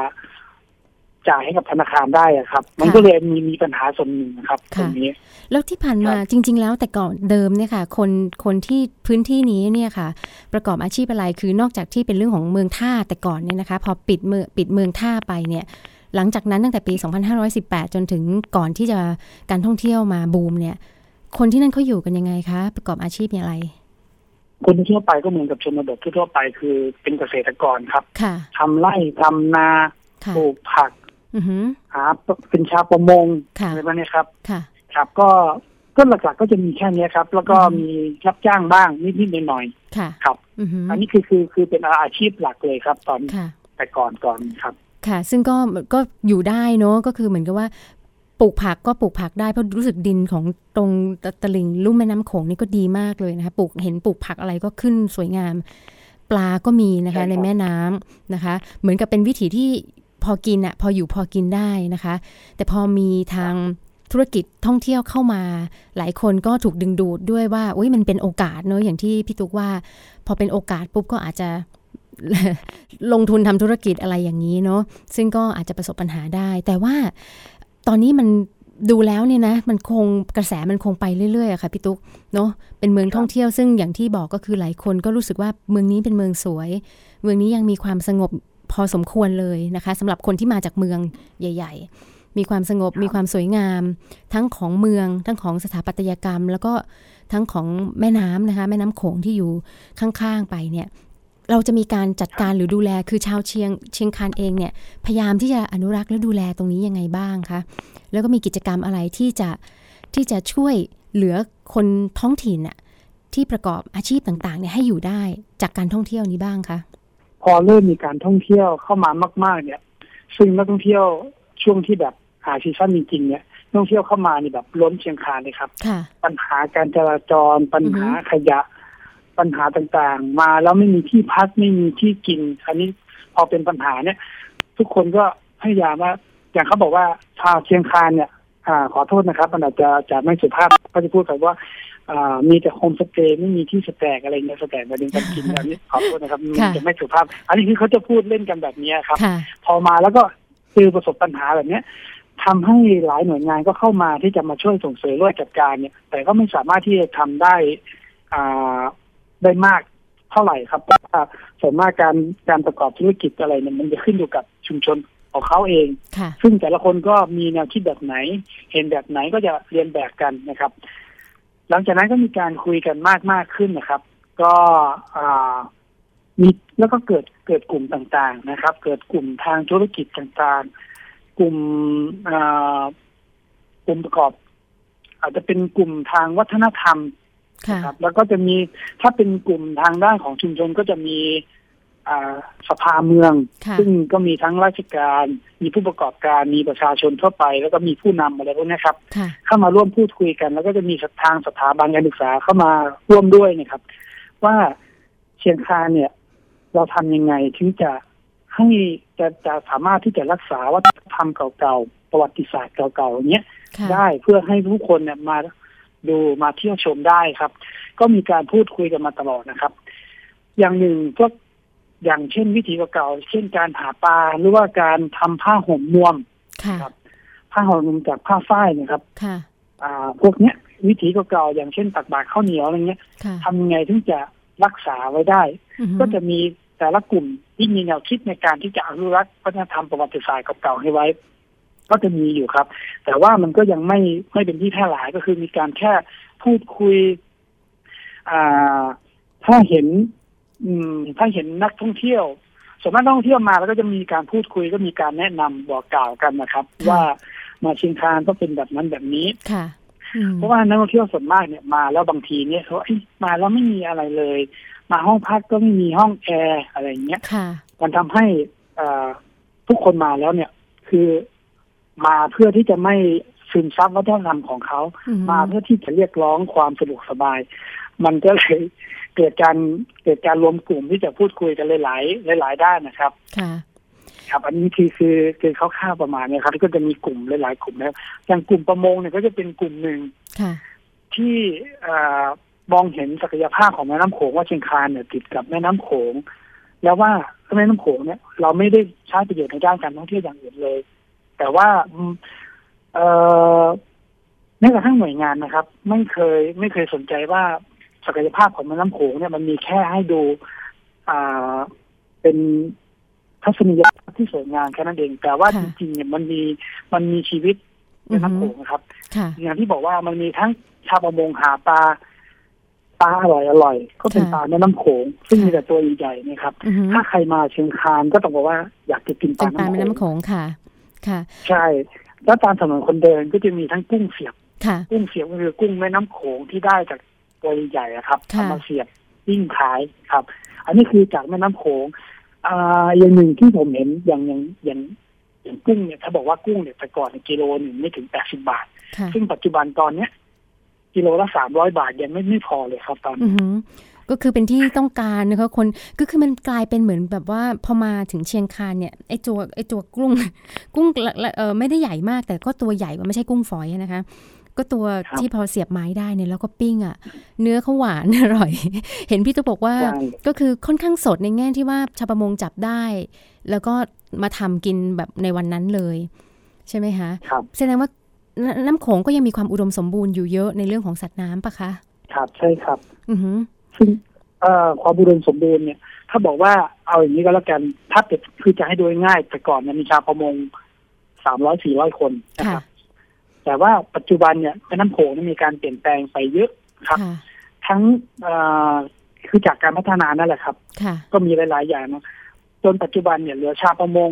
จ่ายให้กับธนาคารได้อะครับ มันก็เลยมีมีปัญหาส่วนหนึ่งครับตรงนี้ แล้วที่ผ่านมาจริง ๆ แล้วแต่ก่อนเดิมเนี่ยค่ะ คนคนที่พื้นที่นี้เนี่ยค่ะ ประกอบอาชีพอะไรคือนอกจากที่เป็นเรื่องของเมืองท่าแต่ก่อนเนี่ยนะคะ พอปิดเมืองปิดเมืองท่าไปเนี่ย หลังจากนั้นตั้งแต่ปี 2518 จนถึงก่อนที่จะการท่องเที่ยวมาบูมเนี่ย คนที่นั่นเขาอยู่กันยังไงคะ ประกอบอาชีพอย่างไร คนทั่วไปก็เหมือนกับชนบททั่วไปคือเป็นเกษตรกรครับทำไร่ทำนาปลูกผักหาเป็นชาวประมงอะไรแบบนี้ครับครับก็ก็หลักๆก็จะมีแค่นี้ครับ แล้วก็มีรับจ้างบ้างนิดๆหน่อยๆครับอันนี้คือคือคือเป็นอาชีพหลักเลยครับ ตอนแต่ก่อนก่อนครับ ค่ะ ซึ่งก็ก็อยู่ได้เนาะก็คือเหมือนกับว่าปลูกผักก็ปลูกผักได้เพราะรู้สึกดินของตรงตะลิงลุ่มแม่น้ำโขงนี่ก็ดีมากเลยนะคะปลูกเห็นปลูกผักอะไรก็ขึ้นสวยงาม ปลาก็มีนะคะในแม่น้ำนะคะ เหมือนกับเป็นวิถีที่พอกินอะพออยู่พอกินได้นะคะ แต่พอมีทางธุรกิจท่องเที่ยวเข้ามา หลายคนก็ถูกดึงดูดด้วยว่าอุ้ยมันเป็นโอกาสเนอะอย่างที่พี่ตุ๊กว่า พอเป็นโอกาสปุ๊บก็อาจจะ ลงทุนทำธุรกิจอะไรอย่างนี้เนาะซึ่งก็อาจจะประสบปัญหาได้ แต่ว่าตอนนี้มันดูแล้วเนี่ยนะมันคงกระแสมันคงไปเรื่อยๆอะค่ะพี่ตุ๊กเนาะเป็นเมืองท่องเที่ยวซึ่งอย่างที่บอกก็คือหลายคนก็รู้สึกว่าเมืองนี้เป็นเมืองสวย เมืองนี้ยังมีความสงบพอสมควรเลยนะคะสำหรับคนที่มาจากเมืองใหญ่ ๆ มีความสงบมีความสวยงาม ทั้งของเมืองทั้งของสถาปัตยกรรม แล้วก็ทั้งของแม่น้ำนะคะ แม่น้ำโขงที่อยู่ข้างๆไปเนี่ย เราจะมีการจัดการหรือดูแลคือชาวเชียงเชียงคานเองเนี่ยพยายามที่จะอนุรักษ์และดูแลตรงนี้ยังไงบ้างคะแล้วก็มีกิจกรรมอะไรที่จะที่จะช่วยเหลือคนท้องถิ่นน่ะที่ประกอบอาชีพต่างๆเนี่ยให้อยู่ได้จากการท่องเที่ยวนี้บ้างคะพอเริ่มมีการท่องเที่ยวเข้ามามาก ๆ เนี่ย ซึ่งนักท่องเที่ยวช่วงที่แบบหาซีซั่นจริงๆเนี่ยท่องเที่ยวเข้ามานี่แบบล้นเชียงคานเลยครับปัญหาการจราจรปัญหาขยะ ปัญหาต่างๆ มาแล้วไม่มีที่พักไม่มีที่กิน อันนี้พอเป็นปัญหาเนี่ย ทุกคนก็พยายามว่า อย่างเขาบอกว่าชาวเชียงคานเนี่ยอขอโทษนะครับ มันอาจจะจะไม่สุภาพก็จะพูดแบบว่ามีแต่โฮมสเตย์ไม่มีที่สแตกอะไรเงี้ยสแตกมาดึงการกินแบบนี้ขอโทษนะครับมันจะไม่สุภาพ อันนี้คือเขาจะพูดเล่นกันแบบนี้ครับ พอมาแล้วก็เจอประสบปัญหาแบบเนี้ยทำให้หลายหน่วยงานก็เข้ามาที่จะมาช่วยส่งเสริมร่วมจัดการเนี่ย แต่ก็ไม่สามารถที่จะทำได้อ่า ได้มากเท่าไหร่ครับเพราะว่าส่วนมากการการประกอบธุรกิจอะไรเนี่ยมันจะขึ้นอยู่กับชุมชนของเขาเอง ซึ่งแต่ละคนก็มีแนวคิดแบบไหน เห็นแบบไหนก็จะเรียนแบบกันนะครับ หลังจากนั้นก็มีการคุยกันมากมากขึ้นนะครับ ก็มีแล้วก็เกิดเกิดกลุ่มต่างๆนะครับ เกิดกลุ่มทางธุรกิจต่างๆ กลุ่มกลุ่มประกอบ อาจจะเป็นกลุ่มทางวัฒนธรรม ครับ แล้วก็จะมีถ้าเป็นกลุ่มทางด้านของชุมชนก็จะมีสภาเมือง ซึ่งก็มีทั้งราชการ มีผู้ประกอบการมีประชาชนทั่วไป แล้วก็มีผู้นำอะไรพวกนี้ครับ เข้ามาร่วมพูดคุยกัน แล้วก็จะมีทางสถาบันการศึกษาเข้ามาร่วมด้วยนะครับ ว่าเชียงคานเนี่ย เราทำยังไงถึงจะให้จะจะสามารถที่จะรักษาวัฒนธรรมเก่าๆประวัติศาสตร์เก่าๆอย่างเงี้ยได้เพื่อให้ทุกคนเนี่ยมา ดูมาเที่ยวชมได้ครับ ก็มีการพูดคุยกันมาตลอดนะครับ อย่างหนึ่งพวกอย่างเช่นวิธีเก่าเช่นการหาปลาหรือว่าการทำผ้าห่มนวมครับ ผ้าห่มนวมจากผ้าฝ้ายนะครับอ่าพวกเนี้ย วิธีเก่าอย่างเช่นตักบาตรข้าวเหนียวอะไรเงี้ยทำยังไงถึงจะรักษาไว้ได้ ก็จะมีแต่ละกลุ่มที่มีแนวคิดในการที่จะอนุรักษ์วัฒนธรรมประวัติศาสตร์เก่าๆให้ไว้ ก็จะมีอยู่ครับ แต่ว่ามันก็ยังไม่ไม่เป็นที่แพร่หลายก็คือมีการแค่พูดคุยอ่าถ้าเห็น อืม ถ้าเห็นนักท่องเที่ยวส่วนมากนักท่องเที่ยวมาแล้วก็จะมีการพูดคุยก็มีการแนะนำบอกกล่าวกันนะครับ ว่ามาเชียงคานก็เป็นแบบนั้นแบบนี้ค่ะเพราะว่านักท่องเที่ยวส่วนมากเนี่ยมาแล้วบางทีเนี่ยเขามาแล้วไม่มีอะไรเลย มาห้องพักก็ไม่มีห้องแอร์อะไรอย่างเงี้ยมันทำให้อ่าทุกคนมาแล้วเนี่ย คือ มาเพื่อที่จะไม่ซึมซับวัฒนธรรมของเขา มาเพื่อที่จะเรียกร้องความสะดวกสบาย มันก็เลยเกิดการเกิดการรวมกลุ่มที่จะพูดคุยกันหลาย ๆ หลาย ๆ ด้านนะครับ ค่ะ ครับ อันนี้คือคือคือเขาข้าวประมาณนี้ครับที่ก็จะมีกลุ่มหลาย ๆ กลุ่มแล้วอย่างกลุ่มประมงเนี่ยก็จะเป็นกลุ่มหนึ่งที่มองเห็นศักยภาพของแม่น้ำโขงว่าเชียงคานเนี่ยติดกับแม่น้ำโขง แล้วว่าแม่น้ำโขงเนี่ยเราไม่ได้ใช้ประโยชน์ในด้านการท่องเที่ยวอย่างอื่นเลย แต่ว่าเออแม้กระทั่งหน่วยงานนะครับ ไม่เคยไม่เคยสนใจว่าศักยภาพของแม่น้ำโขงเนี่ยมันมีแค่ให้ดูอ่าเป็นทัศนียภาพที่สวยงามแค่นั้นเอง แต่ว่าจริงๆเนี่ยมันมีมันมีชีวิตในน้ำโขงครับอย่างที่บอกว่ามันมีทั้งชาวประมงหาปลาปลาอร่อยอร่อย ก็เป็นปลาในน้ำโขง ซึ่งมีแต่ตัวใหญ่ๆนะครับ ถ้าใครมาเชียงคานก็ต้องบอกว่าอยากจะกินปลาน้ำโขงค่ะ ค่ะ ใช่ แล้วตามถนนคนเดินก็จะมีทั้งกุ้งเสียบกุ้งเสียบก็คือกุ้งแม่น้ำโขงที่ได้จากตัวใหญ่อะครับทำมาเสียบวิ่งขายครับ อันนี้คือจากแม่น้ำโขงอ่าอย่างหนึ่งที่ผมเห็นอย่างอย่างอย่างอย่างกุ้งเนี่ยถ้าบอกว่ากุ้งเนี่ยแต่ก่อนกิโลหนึ่งไม่ถึงแปดสิบาท ซึ่งปัจจุบันตอนเนี้ยกิโลละสามร้อยบาทยังไม่ไม่พอเลยครับตอนนี้ ก็คือเป็นที่ต้องการนะคะคนก็คือมันกลายเป็นเหมือนแบบว่าพอมาถึงเชียงคานเนี่ยไอ้ตัวไอ้ตัวกุ้งกุ้งเออไม่ได้ใหญ่มาก แต่ก็ตัวใหญ่ว่าไม่ใช่กุ้งฝอยนะคะ ก็ตัวที่พอเสียบไม้ได้เนี่ยแล้วก็ปิ้งอะ เนื้อเขาหวานอร่อย เห็นพี่ตุ๊กบอกว่าก็คือค่อนข้างสดในแง่ที่ว่าชาวประมงจับได้ แล้วก็มาทำกินแบบในวันนั้นเลย ใช่ไหมคะครับแสดงว่าน้ำโขงก็ยังมีความอุดมสมบูรณ์อยู่เยอะในเรื่องของสัตว์น้ำปะคะ ครับใช่ครับ อือ ซึ่งความอุดมสมบูรณ์เนี่ย ถ้าบอกว่าเอาอย่างนี้ก็แล้วกัน ถ้าเกิดคือจะให้โดยง่ายแต่ก่อนมีชาวประมงสามร้อยสี่ร้อยคนนะครับ แต่ว่าปัจจุบันเนี่ยแม่น้ำโขงมีการเปลี่ยนแปลงไปเยอะครับ ทั้งคือจากการพัฒนานั่นแหละครับ ก็มีหลาย ๆ อย่างนะจนปัจจุบันเนี่ยเหลือชาวประมง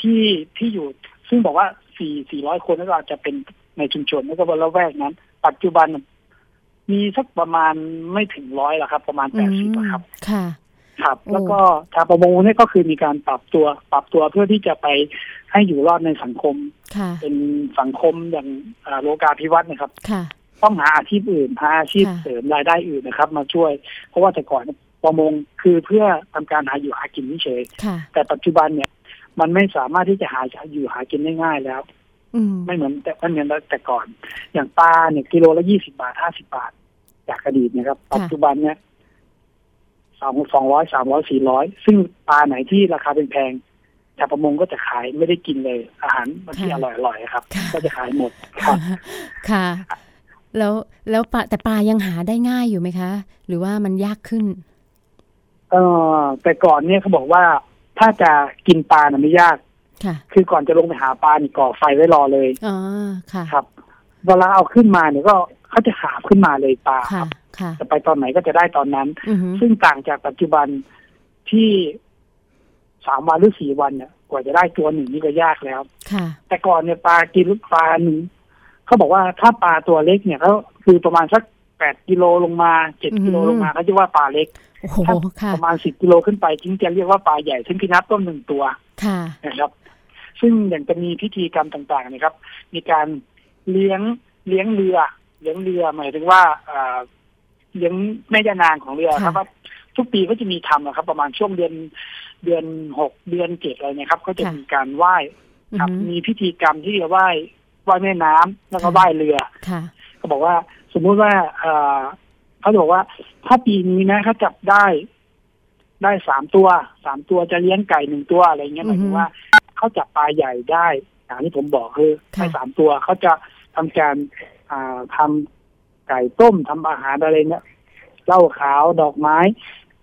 ที่ที่อยู่ ซึ่งบอกว่าสี่สี่ร้อยคนนั่นอาจจะเป็นในชุมชนแล้วก็บนละแวกนั้น ปัจจุบัน มีสักประมาณไม่ถึงร้อยละครับ ประมาณแปดสิบครับ ค่ะ ครับ แล้วก็ชาวประมงนี่ก็คือมีการปรับตัว ปรับตัวเพื่อที่จะไปให้อยู่รอดในสังคม เป็นสังคมอย่างโลกาภิวัตน์นะครับต้องหาอาชีพอื่นหาอาชีพเสริมรายได้อื่นนะครับ มาช่วย เพราะว่าแต่ก่อนประมงคือเพื่อทำการหาอยู่หากินเฉยแต่ปัจจุบันเนี่ย มันไม่สามารถที่จะหาอยู่หากินได้ง่ายแล้ว ไม่เหมือนแต่ไม่เหมือนแต่ก่อน อย่างปลาเนี่ยกิโลละยี่สิบาทห้าสิบาท จากอดีตนะครับ ปัจจุบันเนี่ยสองสองร้อยสามร้อยสี่ร้อยซึ่งปลาไหนที่ราคาเป็นแพงชาวประมงก็จะขายไม่ได้กินเลย อาหารที่อร่อยๆครับ ก็จะขายหมดครับค่ะ แล้วแล้วปลาแต่ปลายังหาได้ง่ายอยู่ไหมคะ หรือว่ามันยากขึ้นเออแต่ก่อนเนี่ยเขาบอกว่าถ้าจะกินปลาเนี่ยไม่ยาก ค่ะคือก่อนจะลงไปหาปลานี่ก่อไฟไว้รอเลยอ๋อค่ะครับ เวลาเอาขึ้นมาเนี่ยก็เขาจะหาขึ้นมาเลยปลาครับจะไปตอนไหนก็จะได้ตอนนั้น ซึ่งต่างจากปัจจุบันที่สามวันหรือสี่วันเนี่ยกว่าจะได้ตัวหนึ่งนี่ก็ยากแล้วแต่ก่อนเนี่ยปลากินลูกปลาหนึ่งเขาบอกว่าถ้าปลาตัวเล็กเนี่ยเขาคือประมาณสักแปดกิโลลงมาเจ็ดกิโลลงมาเขาจะว่าปลาเล็กถ้าประมาณสิบกิโลขึ้นไปจึงจะเรียกว่าปลาใหญ่ซึ่งพี่นับต้นหนึ่งตัวนะครับ ซึ่งอย่างจะมีพิธีกรรมต่างๆนะครับ มีการเลี้ยงเลี้ยงเรือ เลี้ยงเรือหมายถึงว่าเลี้ยงแม่ยานางของเรือครับว่าทุกปีก็จะมีทำนะครับ ประมาณช่วงเดือนเดือนหกเดือนเจ็ดอะไรนะครับ ก็จะมีการไหว้ครับมีพิธีกรรมที่จะไหว้ไหว้แม่น้ำแล้วก็ไหว้เรือเขาบอกว่าสมมุติว่าเเขาบอกว่าถ้าปีนี้นะเขาจับได้ได้สามตัวสามตัวจะเลี้ยงไก่หนึ่งตัวอะไรเงี้ยหมายถึงว่า เขาจับปลาใหญ่ได้อย่างที่ผมบอกคือให้สามตัวเขาจะทำการทำไก่ต้มทำอาหารอะไรเนี่ยเหล้าขาวดอกไม้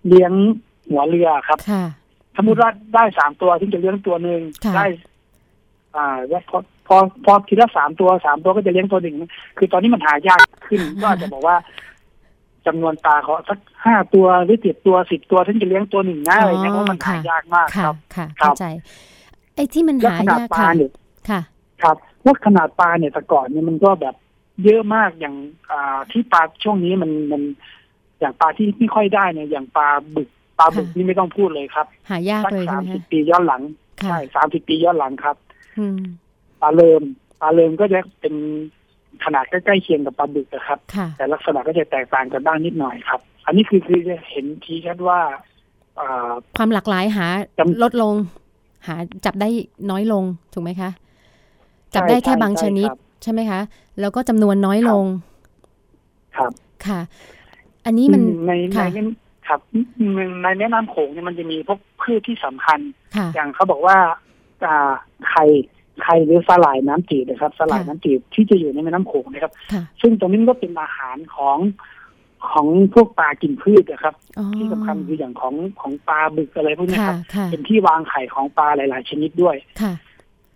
เลี้ยงหัวเรือครับสมมติว่าได้สามตัวที่จะเลี้ยงตัวหนึ่งได้ อ่าแล้วพอพอพอทีละสามตัวสามตัวก็จะเลี้ยงตัวหนึ่งคือตอนนี้มันหายากขึ้นก็อาจจะบอกว่าจำนวนปลาเขาสักห้าตัวหรือเจ็ดตัวสิบตัวถึงจะเลี้ยงตัวหนึ่งนะอะไรเงี้ยเพราะมันหายากมากครับค่ะเข้าใจ ไอ้ที่มันหายากค่ะค่ะ ครับว่าขนาดปลาเนี่ยแต่ก่อนเนี่ยมันก็แบบเยอะมากอย่างอ่าที่ปลาช่วงนี้มันมันอย่างปลาที่ไม่ค่อยได้เนี่ยอย่างปลาบึกปลาบึกนี่ไม่ต้องพูดเลยครับ หายากเลยสามสิบปีย้อนหลังใช่สามสิบปีย้อนหลังครับปลาเลิมปลาเลิมก็จะเป็นขนาดใกล้ๆเคียงกับปลาบึกนะครับ แต่ลักษณะก็จะแตกต่างกันบ้างนิดหน่อยครับ อันนี้คือคือจะเห็นชี้ชัดว่าความหลากหลายหาลดลง หาจับได้น้อยลงถูกไหมคะ จับได้แค่บางชนิดใช่ไหมคะ แล้วก็จำนวนน้อยลง ครับค่ะ อันนี้มันในในครับในแม่น้ำโขงเนี่ยมันจะมีพวกพืชที่สำคัญ อย่างเขาบอกว่าอ่าไข่ไข่หรือสลายน้ำจืดนะครับ สลายน้ำจืดที่จะอยู่ในแม่น้ำโขงนะครับ ซึ่งตรงนี้ก็เป็นอาหารของ ของพวกปลากินพืชนะครับ ที่สำคัญคืออย่างของของปลาบึกอะไรพวกนี้ครับ เป็นที่วางไข่ของปลาหลาย ๆ ชนิดด้วย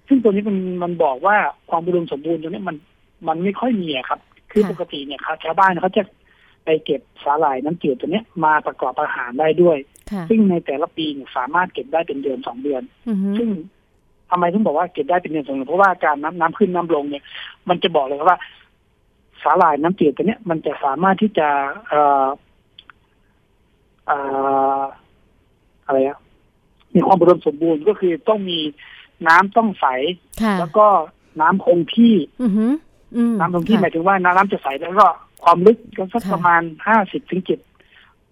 ซึ่งตัวนี้มันมันบอกว่าความอุดมสมบูรณ์ตรงนี้มันมันไม่ค่อยมีครับ คือปกติเนี่ยครับชาวบ้านเขาจะไปเก็บสาหร่ายน้ำจืดตัวนี้มาประกอบอาหารได้ด้วย ซึ่งในแต่ละปีเนี่ยสามารถเก็บได้เป็นเดือนสองเดือน ซึ่งทำไมถึงบอกว่าเก็บได้เป็นเดือนสองเดือนเพราะว่าการน้ำน้ำขึ้นน้ำลงเนี่ย มันจะบอกเลยว่า สาหร่ายน้ำจืดตัวนี้มันจะสามารถที่จะเอ่ออะไรอะมีความอุดมสมบูรณ์ก็คือต้องมีน้ำต้องใส แล้วก็น้ำคงที่น้ำคงที่หมายถึงว่าน้ำจะใสแล้วก็ความลึกก็สักประมาณห้าสิบถึงเจ็ด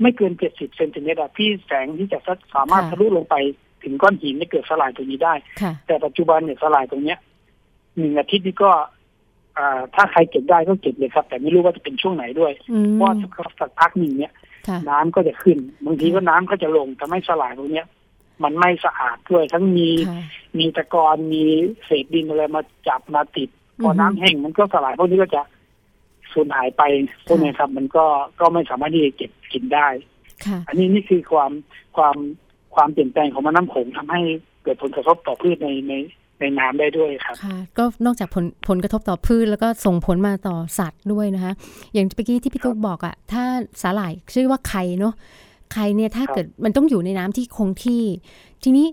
ไม่เกินเจ็ดสิบเซนติเมตรที่แสงที่จะสามารถทะลุลงไปถึงก้อนหินไม่เกิดสลายตรงนี้ได้ แต่ปัจจุบันเนี่ยสลายตรงเนี้ยหนึ่งอาทิตย์นี้ก็ ถ้าใครเก็บได้ก็เก็บเลยครับ แต่ไม่รู้ว่าจะเป็นช่วงไหนด้วยเพราะสักพักหนึ่งเนี่ยน้ำก็จะขึ้น บางทีก็น้ำก็จะลงทำให้สลายตรงเนี้ย มันไม่สะอาดด้วย ทั้งมีมีตะกอนมีเศษดินอะไรมาจับมาติดพอน้ำแห้งมันก็สลายพวกนี้ก็จะสูญหายไปพวกนี้ครับ มันก็ก็ไม่สามารถที่จะเก็บกินได้อันนี้นี่คือความความความเปลี่ยนแปลงของมันน้ำโขงทำให้เกิดผลกระทบต่อพืชในใน ในน้ำได้ด้วยครับค่ะก็นอกจากผลผลกระทบต่อพืชแล้วก็ส่งผลมาต่อสัตว์ด้วยนะคะ อย่างเมื่อกี้ที่พี่ตุ๊กบอกอะถ้าสาหร่ายชื่อว่าไข่เนาะไข่เนี่ยถ้าเกิดมันต้องอยู่ในน้ำที่คงที่ ทีนี้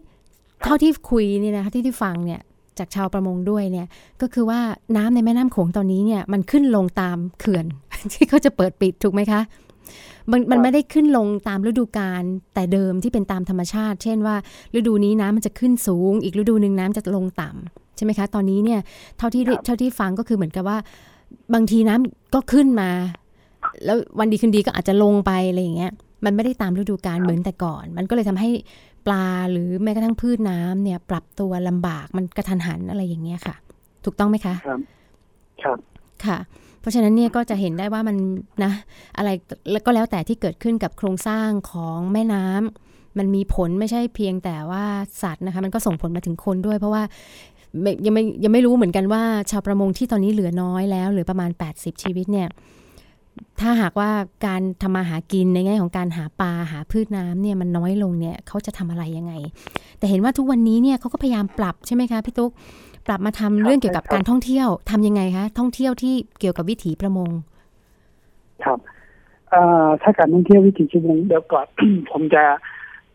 เท่าที่คุยเนี่ยนะคะที่ที่ฟังเนี่ยจากชาวประมงด้วยเนี่ยก็คือว่าน้ำในแม่น้ำโขงตอนนี้เนี่ยมันขึ้นลงตามเขื่อนที่เขาจะเปิดปิดถูกไหมคะ มันมันไม่ได้ขึ้นลงตามฤดูกาลแต่เดิมที่เป็นตามธรรมชาติ เช่นว่า ฤดูนี้น้ำมันจะขึ้นสูง อีกฤดูหนึ่งน้ำจะลงต่ำใช่ไหมคะ ตอนนี้เนี่ยเท่าที่เท่าที่ฟังก็คือเหมือนกับว่า บางทีน้ำก็ขึ้นมา แล้ววันดีคืนดีก็อาจจะลงไปอะไรอย่างเงี้ย มันไม่ได้ตามฤดูกาลเหมือนแต่ก่อน มันก็เลยทำให้ปลาหรือแม้กระทั่งพืชน้ำเนี่ย ปรับตัวลำบากมันกระทันหันอะไรอย่างเงี้ยค่ะ ถูกต้องไหมคะ ครับ ครับค่ะ พราะฉะนั้นเนี่ยก็จะเห็นได้ว่ามันนะอะไรก็แล้วแต่ที่เกิดขึ้นกับโครงสร้างของแม่น้ำมันมีผลไม่ใช่เพียงแต่ว่าสัตว์นะคะมันก็ส่งผลมาถึงคนด้วย เพราะว่ายังไม่ยังไม่รู้เหมือนกันว่า ชาวประมงที่ตอนนี้เหลือน้อยแล้วเหลือประมาณ 80 ชีวิตเนี่ยถ้าหากว่าการทำมาหากินในแง่ของการหาปลาหาพืชน้ำเนี่ยมันน้อยลงเนี่ยเขาจะทำอะไรยังไง แต่เห็นว่าทุกวันนี้เนี่ยเขาก็พยายามปรับใช่ไหมคะพี่ตุ๊ก ปรับมาทำเรื่องเกี่ยวกับการท่องเที่ยวทำยังไงคะท่องเที่ยวที่เกี่ยวกับวิถีประมง ครับถ้าการท่องเที่ยววิถีประมงเดี๋ยวก่อนผมจะ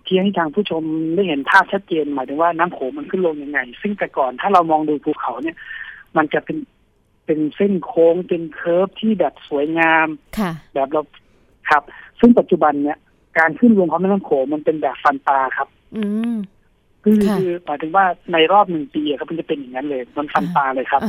เทียให้ทางผู้ชมได้เห็นภาพชัดเจนหมายถึงว่าน้ำโขงมันขึ้นลงยังไง ซึ่งแต่ก่อนถ้าเรามองดูภูเขาเนี่ย มันจะเป็นเป็นเส้นโค้งเป็นเคิร์ฟที่แบบสวยงามแบบเราครับ ซึ่งปัจจุบันเนี่ย การขึ้นลงของแม่น้ำโขงมันเป็นแบบฟันปลาครับ อื คือคือหมายถึงว่าในรอบหนึ่งปีครับมันจะเป็นอย่างนั้นเลยมันฟันปลาเลยครับ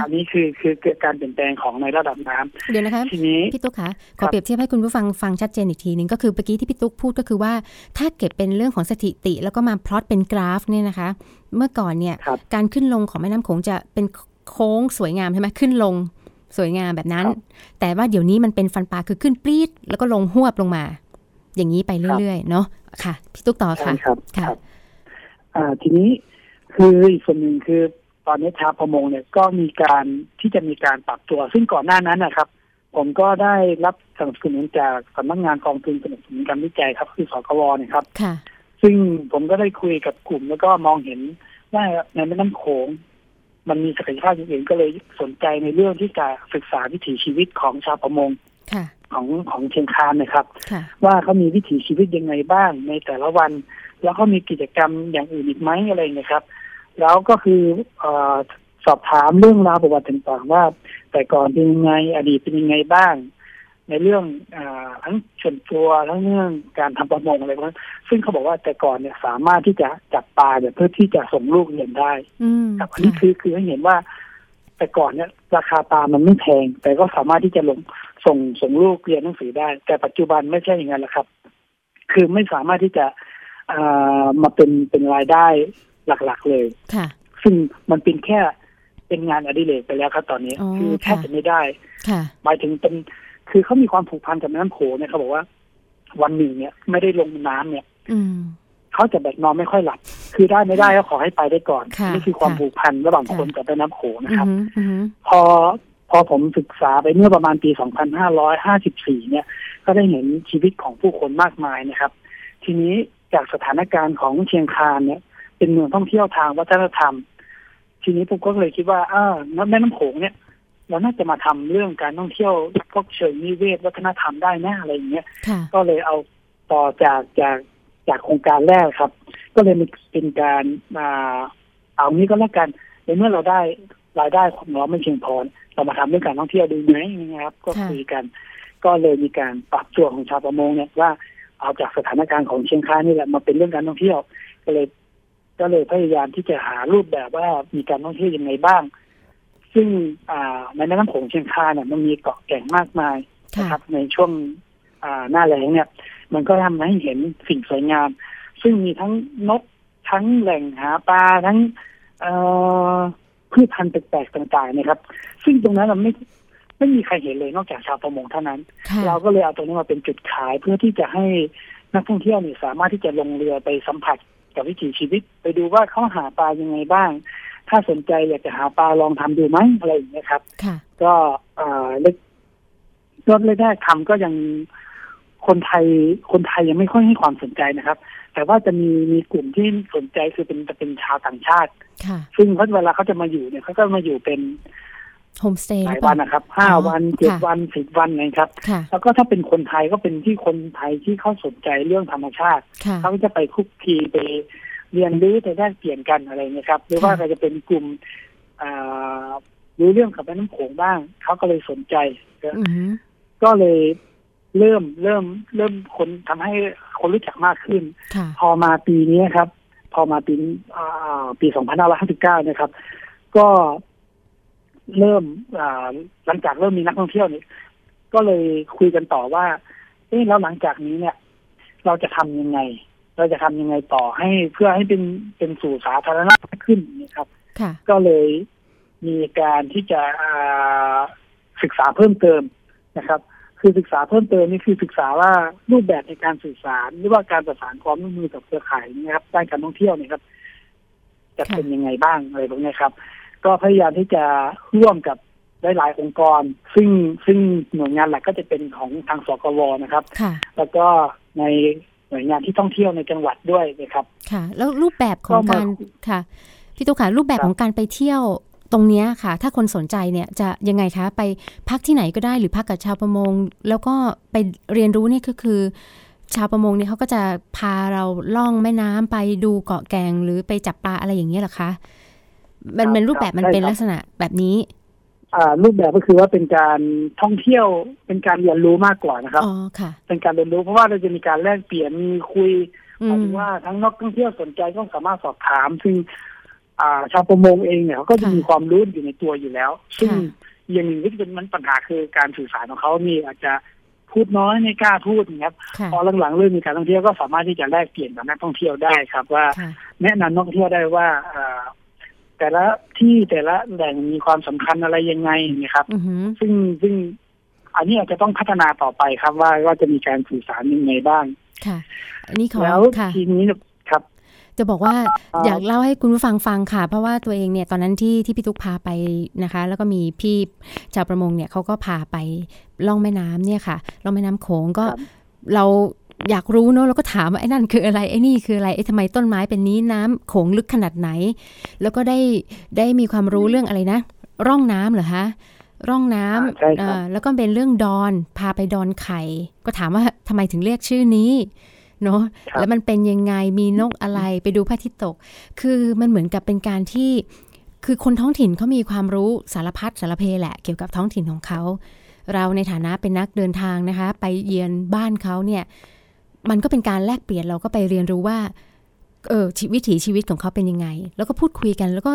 อันนี้คือคือเกิดการเปลี่ยนแปลงของในระดับน้ำเดี๋ยวนะคะทีนี้พี่ตุ๊กคะขอเปรียบเทียบให้คุณผู้ฟังฟังชัดเจนอีกทีหนึ่งก็คือเมื่อกี้ที่พี่ตุ๊กพูดก็คือว่า ถ้าเก็บเป็นเรื่องของสถิติ แล้วก็มาพลอตเป็นกราฟเนี่ยนะคะ เมื่อก่อนเนี่ยการขึ้นลงของแม่น้ำโขงจะเป็นโค้งสวยงามใช่ไหมขึ้นลงสวยงามแบบนั้น แต่ว่าเดี๋ยวนี้มันเป็นฟันปลาคือขึ้นปรีดแล้วก็ลงหวบลงมา อย่างนี้ไปเรื่อยๆเนาะค่ะ พี่ตุ๊กต่อค่ะค่ะ อ่าทีนี้คืออีกส่วนหนึ่งคือตอนนี้ชาวประมงเนี่ยก็มีการที่จะมีการปรับตัว ซึ่งก่อนหน้านั้นนะครับ ผมก็ได้รับสนับสนุนจากสำนักงานกองทุนสนับสนุนการวิจัยครับ คือสกวเนี่ยครับซึ่งผมก็ได้คุยกับกลุ่มแล้วก็มองเห็นว่าในแม่น้ำโขงมันมีศักยภาพอย่างอื่นก็เลยสนใจในเรื่องที่จะศึกษาวิถีชีวิตของชาวประมง ของของเชียงคานนะครับ ว่าเขามีวิถีชีวิตยังไงบ้างในแต่ละวัน แล้วก็มีกิจกรรมอย่างอื่นอีกไหมอะไรเงี้ยครับ แล้วก็คืออสอบถามเรื่องราวประวัติต่างๆว่า แต่ก่อนเป็นยังไงอดีตเป็นยังไงบ้าง ในเรื่องอทั้งส่วนตัวทั้งเรื่องการทำประมงอะไรพวกนั้นซึ่งเขาบอกว่าแต่ก่อนเนี่ยสามารถที่จะจับปลาเนี่ยเพื่อที่จะส่งลูกเรียนได้ครับอันนี้คือคือให้เห็นว่าแต่ก่อนเนี่ยราคาปลามันไม่แพง แต่ก็สามารถที่จะลง ส่งส่งลูกเรียนหนังสือได้ แต่ปัจจุบันไม่ใช่อย่างนั้นแล้วครับ คือไม่สามารถที่จะมาเป็นเป็นรายได้หลักๆเลยค่ะ ซึ่งมันเป็นแค่เป็นงานอดิเรกไปแล้วครับตอนนี้ คือแทบจะไม่ได้ค่ะหมายถึงเป็นคือเขามีความผูกพันกับแม่น้ำโขงเนี่ยเขาบอกว่า วันหนึ่งเนี่ย ไม่ได้ลงน้ำเนี่ยเขาจะแบบนอนไม่ค่อยหลับ คือได้ไม่ได้ก็ขอให้ไปได้ก่อนนี่คือความผูกพันระหว่างคนกับแม่น้ำโขงนะครับ พอ พอผมศึกษาไปเมื่อประมาณปี 2554 เนี่ย ก็ได้เห็นชีวิตของผู้คนมากมายนะครับ ทีนี้จากสถานการณ์ของเชียงคานเนี่ย เป็นเมืองท่องเที่ยวทางวัฒนธรรม ทีนี้ผมก็เลยคิดว่าอ้าวแม่น้ำโขงเนี่ยเราน่าจะมาทำเรื่องการท่องเที่ยวพวกเชิงนิเวศวัฒนธรรมได้แน่อะไรอย่างเงี้ย ก็เลยเอาต่อจากจากจากโครงการแรกครับ ก็เลยมีเป็นการมาเอางี้ก็แล้วกันในเมื่อเราได้ รายได้ของเราไม่เพียงพอเรามาทำเรื่องการท่องเที่ยวดูไหมนะครับ ก็คุยกัน ก็เลยมีการปรับตัวของชาวประมงเนี่ยว่าเอาจากสถานการณ์ของเชียงคานนี่แหละมาเป็นเรื่องการท่องเที่ยว ก็เลย ก็เลยพยายามที่จะหารูปแบบว่ามีการท่องเที่ยวยังไงบ้าง ซึ่งอ่าในแม่น้ำโขงเชียงคานเนี่ยมันมีเกาะแก่งมากมายนะครับ ในช่วงอ่าหน้าแล้งเนี่ย มันก็ทำให้เห็นสิ่งสวยงาม ซึ่งมีทั้งนกทั้งแหล่งหาปลาทั้ง เอ่อ พืชพันธุ์แปลกๆต่างๆนะครับ ซึ่งตรงนั้นเราไม่ไม่มีใครเห็นเลยนอกจากชาวประมงเท่านั้น เราก็เลยเอาตรงนี้มาเป็นจุดขายเพื่อที่จะให้นักท่องเที่ยวเนี่ยสามารถที่จะลงเรือไปสัมผัสกับวิถีชีวิต ไปดูว่าเขาหาปลายังไงบ้าง ถ้าสนใจอยากจะหาปลาลองทำดูไหมอะไรอย่างเงี้ยครับ ก็เอ่อเล็กก็แรกๆทำก็ยังคนไทยคนไทยยังไม่ค่อยให้ความสนใจนะครับ แต่ว่าจะมีมีกลุ่มที่สนใจคือเป็นจะเป็นชาวต่างชาติ ซึ่งเขาเวลาเขาจะมาอยู่เนี่ยเขาก็มาอยู่เป็นโฮมสเตย์หลายวันนะครับห้าวันเจ็ดวันสิบวันนะครับ แล้วก็ถ้าเป็นคนไทยก็เป็นที่คนไทยที่เขาสนใจเรื่องธรรมชาติ เขาจะไปคุกคีไปเรียนรู้ไปแลกเปลี่ยนกันอะไรเงี้ยครับ หรือว่าจะเป็นกลุ่มรู้เรื่องกับแม่น้ำโขงบ้าง เขาก็เลยสนใจก็เลย เริ่มเริ่มเริ่มคนทำให้คนรู้จักมากขึ้น พอมาปีนี้ครับ พอมาปีปีสองพันห้าร้อยห้าสิบเก้านะครับ ก็เริ่มหลังจากเริ่มมีนักท่องเที่ยวนี่ก็เลยคุยกันต่อว่าเอ๊ะแล้วหลังจากนี้เนี่ย เราจะทำยังไง เราจะทำยังไงต่อให้เพื่อให้เป็นเป็นสู่สาธารณะขึ้นนี่ครับก็เลยมีการที่จะศึกษาเพิ่มเติมนะครับ คือศึกษาเพิ่มเติมนี่คือศึกษาว่ารูปแบบในการสื่อสารหรือว่าการประสานความร่วมมือกับเครือข่ายนะครับด้านการท่องเที่ยวนี่ครับจะเป็นยังไงบ้างอะไรพวกนี้ครับ ก็พยายามที่จะร่วมกับหลายๆองค์กร ซึ่งซึ่งหน่วยงานหลักก็จะเป็นของทางสกวนะครับ แล้วก็ในหน่วยงานที่ท่องเที่ยวในจังหวัดด้วยนะครับ ค่ะ แล้วรูปแบบของการค่ะพี่ตุ๊กขารูปแบบของการไปเที่ยว ตรงนี้ค่ะ ถ้าคนสนใจเนี่ยจะยังไงคะไปพักที่ไหนก็ได้หรือพักกับชาวประมง แล้วก็ไปเรียนรู้นี่ก็คือ ชาวประมงเนี่ยเขาก็จะพาเราล่องแม่น้ำไปดูเกาะแกงหรือไปจับปลาอะไรอย่างเงี้ยหรอคะมันเป็นรูปแบบมันเป็นลักษณะแบบนี้อ่ารูปแบบก็คือว่าเป็นการท่องเที่ยวเป็นการเรียนรู้มากกว่านะครับอ๋อค่ะ เป็นการเรียนรู้เพราะว่าเราจะมีการแลกเปลี่ยนมีคุยหมายถึงว่าทั้งนักท่องเที่ยวสนใจก็สามารถสอบถาม ซึ่งอ่า ชาวประมงเองเนี่ยเขาก็จะมีความรู้อยู่ในตัวอยู่แล้ว ซึ่งอย่างหนึ่งที่เป็นมันปัญหาคือการสื่อสารของเขานี่อาจจะพูดน้อยไม่กล้าพูดนะครับพอหลังๆเริ่มมีการท่องเที่ยวก็สามารถที่จะแลกเปลี่ยนกับนักท่องเที่ยวได้ครับ ว่าแนะนำนักท่องเที่ยวได้ว่าแต่ละที่แต่ละแหล่งมีความสำคัญอะไรยังไงนี่ครับซึ่งซึ่งอันนี้อาจจะต้องพัฒนาต่อไปครับว่าว่าจะมีการสื่อสารยังไงบ้าง ค่ะ อันนี้ขอแล้วทีนี้ครับ จะบอกว่าอยากเล่าให้คุณผู้ฟังฟังค่ะ เพราะว่าตัวเองเนี่ยตอนนั้นที่ที่พี่ตุ๊กพาไปนะคะ แล้วก็มีพี่ชาวประมงเนี่ยเขาก็พาไปล่องแม่น้ำเนี่ยค่ะล่องแม่น้ำโขงก็เราอยากรู้เนาะแล้วก็ถามว่าไอ้นั่นคืออะไรไอ้นี่คืออะไรไอ้ทำไมต้นไม้เป็นนี้น้ำโขงลึกขนาดไหน แล้วก็ได้ได้มีความรู้เรื่องอะไรนะ ร่องน้ำเหรอคะร่องน้ำแล้วก็เป็นเรื่องดอน พาไปดอนไข่ ก็ถามว่าทำไมถึงเรียกชื่อนี้ เนาะแล้วมันเป็นยังไงมีนกอะไรไปดูพระอาทิตย์ตก คือมันเหมือนกับเป็นการที่คือคนท้องถิ่นเขามีความรู้สารพัดสารเพแหละ เกี่ยวกับท้องถิ่นของเขา เราในฐานะเป็นนักเดินทางนะคะ ไปเยือนบ้านเขาเนี่ย มันก็เป็นการแลกเปลี่ยนเราก็ไปเรียนรู้ว่าเออวิถีชีวิตของเขาเป็นยังไง แล้วก็พูดคุยกัน แล้วก็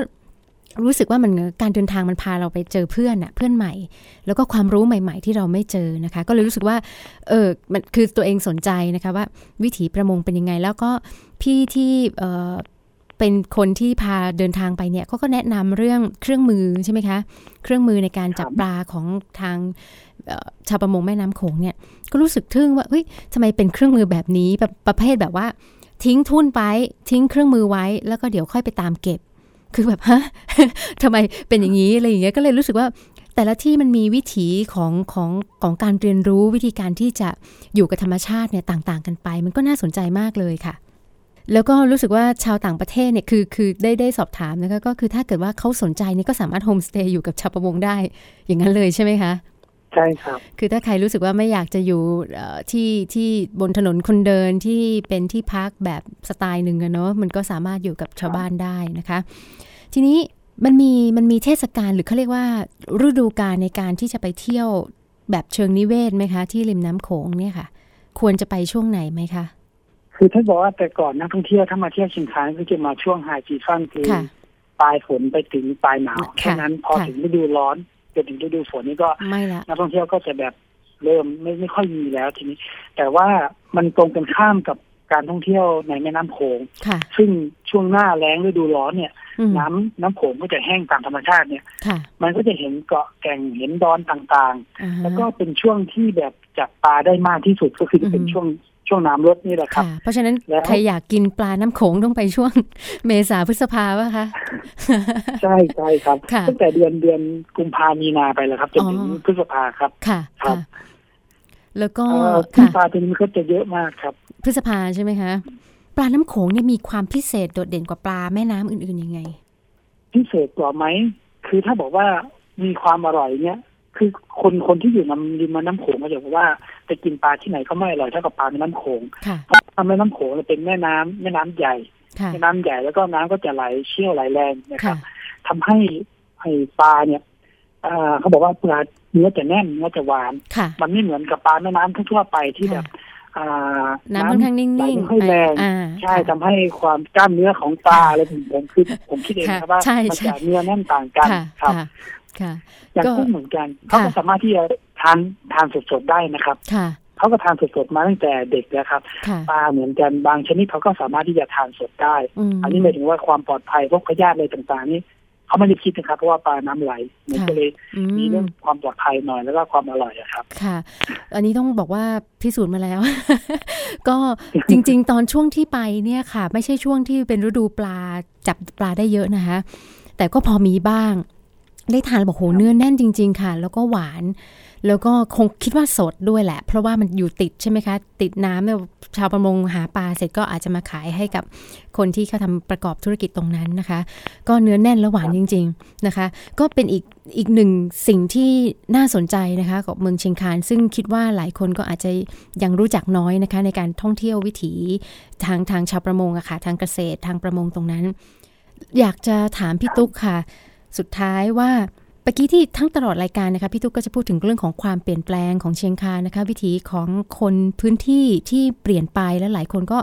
รู้สึกว่ามันการเดินทางมันพาเราไปเจอเพื่อนอะเพื่อนใหม่ แล้วก็ความรู้ใหม่ ๆ ที่เราไม่เจอนะคะ ก็เลยรู้สึกว่าเออมันคือตัวเองสนใจนะคะว่าวิถีประมงเป็นยังไง แล้วก็พี่ที่เออเป็นคนที่พาเดินทางไปเนี่ยเขาก็แนะนำเรื่องเครื่องมือใช่ไหมคะ เครื่องมือในการจับปลาของทางชาวประมงแม่น้ำโขงเนี่ยก็รู้สึกทึ่งว่าเฮ้ยทำไมเป็นเครื่องมือแบบนี้แบบประเภทแบบว่า ทิ้งทุ่นไปทิ้งเครื่องมือไว้ แล้วก็เดี๋ยวค่อยไปตามเก็บ คือแบบฮะทำไมเป็นอย่างนี้อะไรอย่างเงี้ยก็เลยรู้สึกว่าแต่ละที่มันมีวิถีของของของการเรียนรู้วิธีการที่จะอยู่กับธรรมชาติเนี่ยต่าง ๆ กันไป มันก็น่าสนใจมากเลยค่ะ แล้วก็รู้สึกว่าชาวต่างประเทศเนี่ยคือคือได้ได้สอบถามนะคะก็คือถ้าเกิดว่าเขาสนใจนี่ก็สามารถโฮมสเตย์อยู่กับชาวประมงได้อย่างนั้นเลยใช่ไหมคะใช่ครับ คือถ้าใครรู้สึกว่าไม่อยากจะอยู่ที่ที่บนถนนคนเดินที่เป็นที่พักแบบสไตล์หนึ่งอะเนาะมันก็สามารถอยู่กับชาวบ้านได้นะคะ ทีนี้มันมีมันมีเทศกาลหรือเขาเรียกว่าฤดูกาลในการที่จะไปเที่ยวแบบเชิงนิเวศไหมคะ ที่ริมน้ำโขงเนี่ยค่ะ ควรจะไปช่วงไหนไหมคะ คือถ้าบอกว่าแต่ก่อนนักท่องเที่ยวถ้ามาเที่ยวเชียงคานก็จะมาช่วงไฮซีซั่นคือปลายฝนไปถึงปลายหนาวแค่นั้นพอถึงฤดูร้อนจนถึงฤดูฝนนี่ก็ไม่ละนักท่องเที่ยวก็จะแบบเริ่มไม่ไม่ค่อยมีแล้วทีนี้ แต่ว่ามันตรงกันข้ามกับ การท่องเที่ยวในแม่น้ำโขงซึ่งช่วงหน้าแล้งฤดูร้อนเนี่ย น้ำน้ำโขงก็จะแห้งตามธรรมชาติเนี่ย มันก็จะเห็นเกาะแก่งเห็นดอนต่างๆ แล้วก็เป็นช่วงที่แบบจับปลาได้มากที่สุดก็คือจะเป็นช่วงช่วงน้ำลดนี่แหละครับ เพราะฉะนั้นใครอยากกินปลาน้ำโขงต้องไปช่วงเมษาพฤษภาป่ะคะ ใช่ใช่ครับตั้งแต่เดือนเดือนกุมภามีนาไปแล้วครับจนถึงพฤษภาครับ ค่ะครับ แล้วก็ปลาตัวนี้ก็จะเยอะมากครับ พฤษภาใช่ไหมคะ ปลาน้ำโขงเนี่ยมีความพิเศษโดดเด่นกว่าปลาแม่น้ำอื่นๆยังไง พิเศษกว่าไหม คือถ้าบอกว่ามีความอร่อยเนี่ย คือคนคนที่อยู่นำริมน้ำโขงเขาจะบอกว่าไปกินปลาที่ไหนก็ไม่อร่อยเท่ากับปลาในน้ำโขงเพราะแม่น้ำโขงเป็นแม่น้ำแม่น้ำใหญ่แม่น้ำใหญ่แล้วก็น้ำก็จะไหลเชี่ยวไหลแรงนะครับทำให้ให้ปลาเนี่ยเขาบอกว่าปลาเนื้อจะแน่นเนื้อจะหวาน มันไม่เหมือนกับปลาแม่น้ำทั่วไปที่แบบ น้ำค่อนข้างนิ่งๆไม่แรงใช่ทำให้ความกล้ามเนื้อของปลาอะไรผมผมคือผมคิดเองนะว่ามันจะเนื้อแน่นต่างกันครับอย่างกุ้งเหมือนกันเขาก็สามารถที่จะทานทานสดๆได้นะครับเขาก็ทานสดๆมาตั้งแต่เด็กแล้วครับปลาเหมือนกันบางชนิดเขาก็สามารถที่จะทานสดได้ อันนี้หมายถึงว่าความปลอดภัยพวกพยาธิอะไรต่างๆ นี่ เขาไม่ได้คิดนะครับเพราะว่าปลาน้ำไหลมันก็เลยมีเรื่องความปลอดภัยหน่อยแล้วก็ความอร่อยครับ ค่ะ อันนี้ต้องบอกว่าพิสูจน์มาแล้ว ก็จริง ๆ ตอนช่วงที่ไปเนี่ยค่ะ ไม่ใช่ช่วงที่เป็นฤดูปลาจับปลาได้เยอะนะคะแต่ก็พอมีบ้าง ได้ทานบอกโหเนื้อแน่นจริง ๆ ค่ะ แล้วก็หวาน แล้วก็คงคิดว่าสดด้วยแหละ เพราะว่ามันอยู่ติดใช่ไหมคะ ติดน้ำเนี่ยชาวประมงหาปลาเสร็จก็อาจจะมาขายให้กับคนที่เขาทาประกอบธุรกิจตรงนั้นนะคะ ก็เนื้อแน่นและหวานจริง ๆนะคะ ก็เป็นอีกอีกหนึ่งสิ่งที่น่าสนใจนะคะกับเมืองเชียงคาน ซึ่งคิดว่าหลายคนก็อาจจะยังรู้จักน้อยนะคะ ในการท่องเที่ยววิถีทางทางชาวประมงอะค่ะทางเกษตรทางประมงตรงนั้น อยากจะถามพี่ตุ๊กค่ะ สุดท้ายว่าเมื่อกี้ที่ทั้งตลอดรายการนะคะพี่ตุ๊กก็จะพูดถึงเรื่องของความเปลี่ยนแปลงของเชียงคานนะคะ วิถีของคนพื้นที่ที่เปลี่ยนไปและหลายคนก็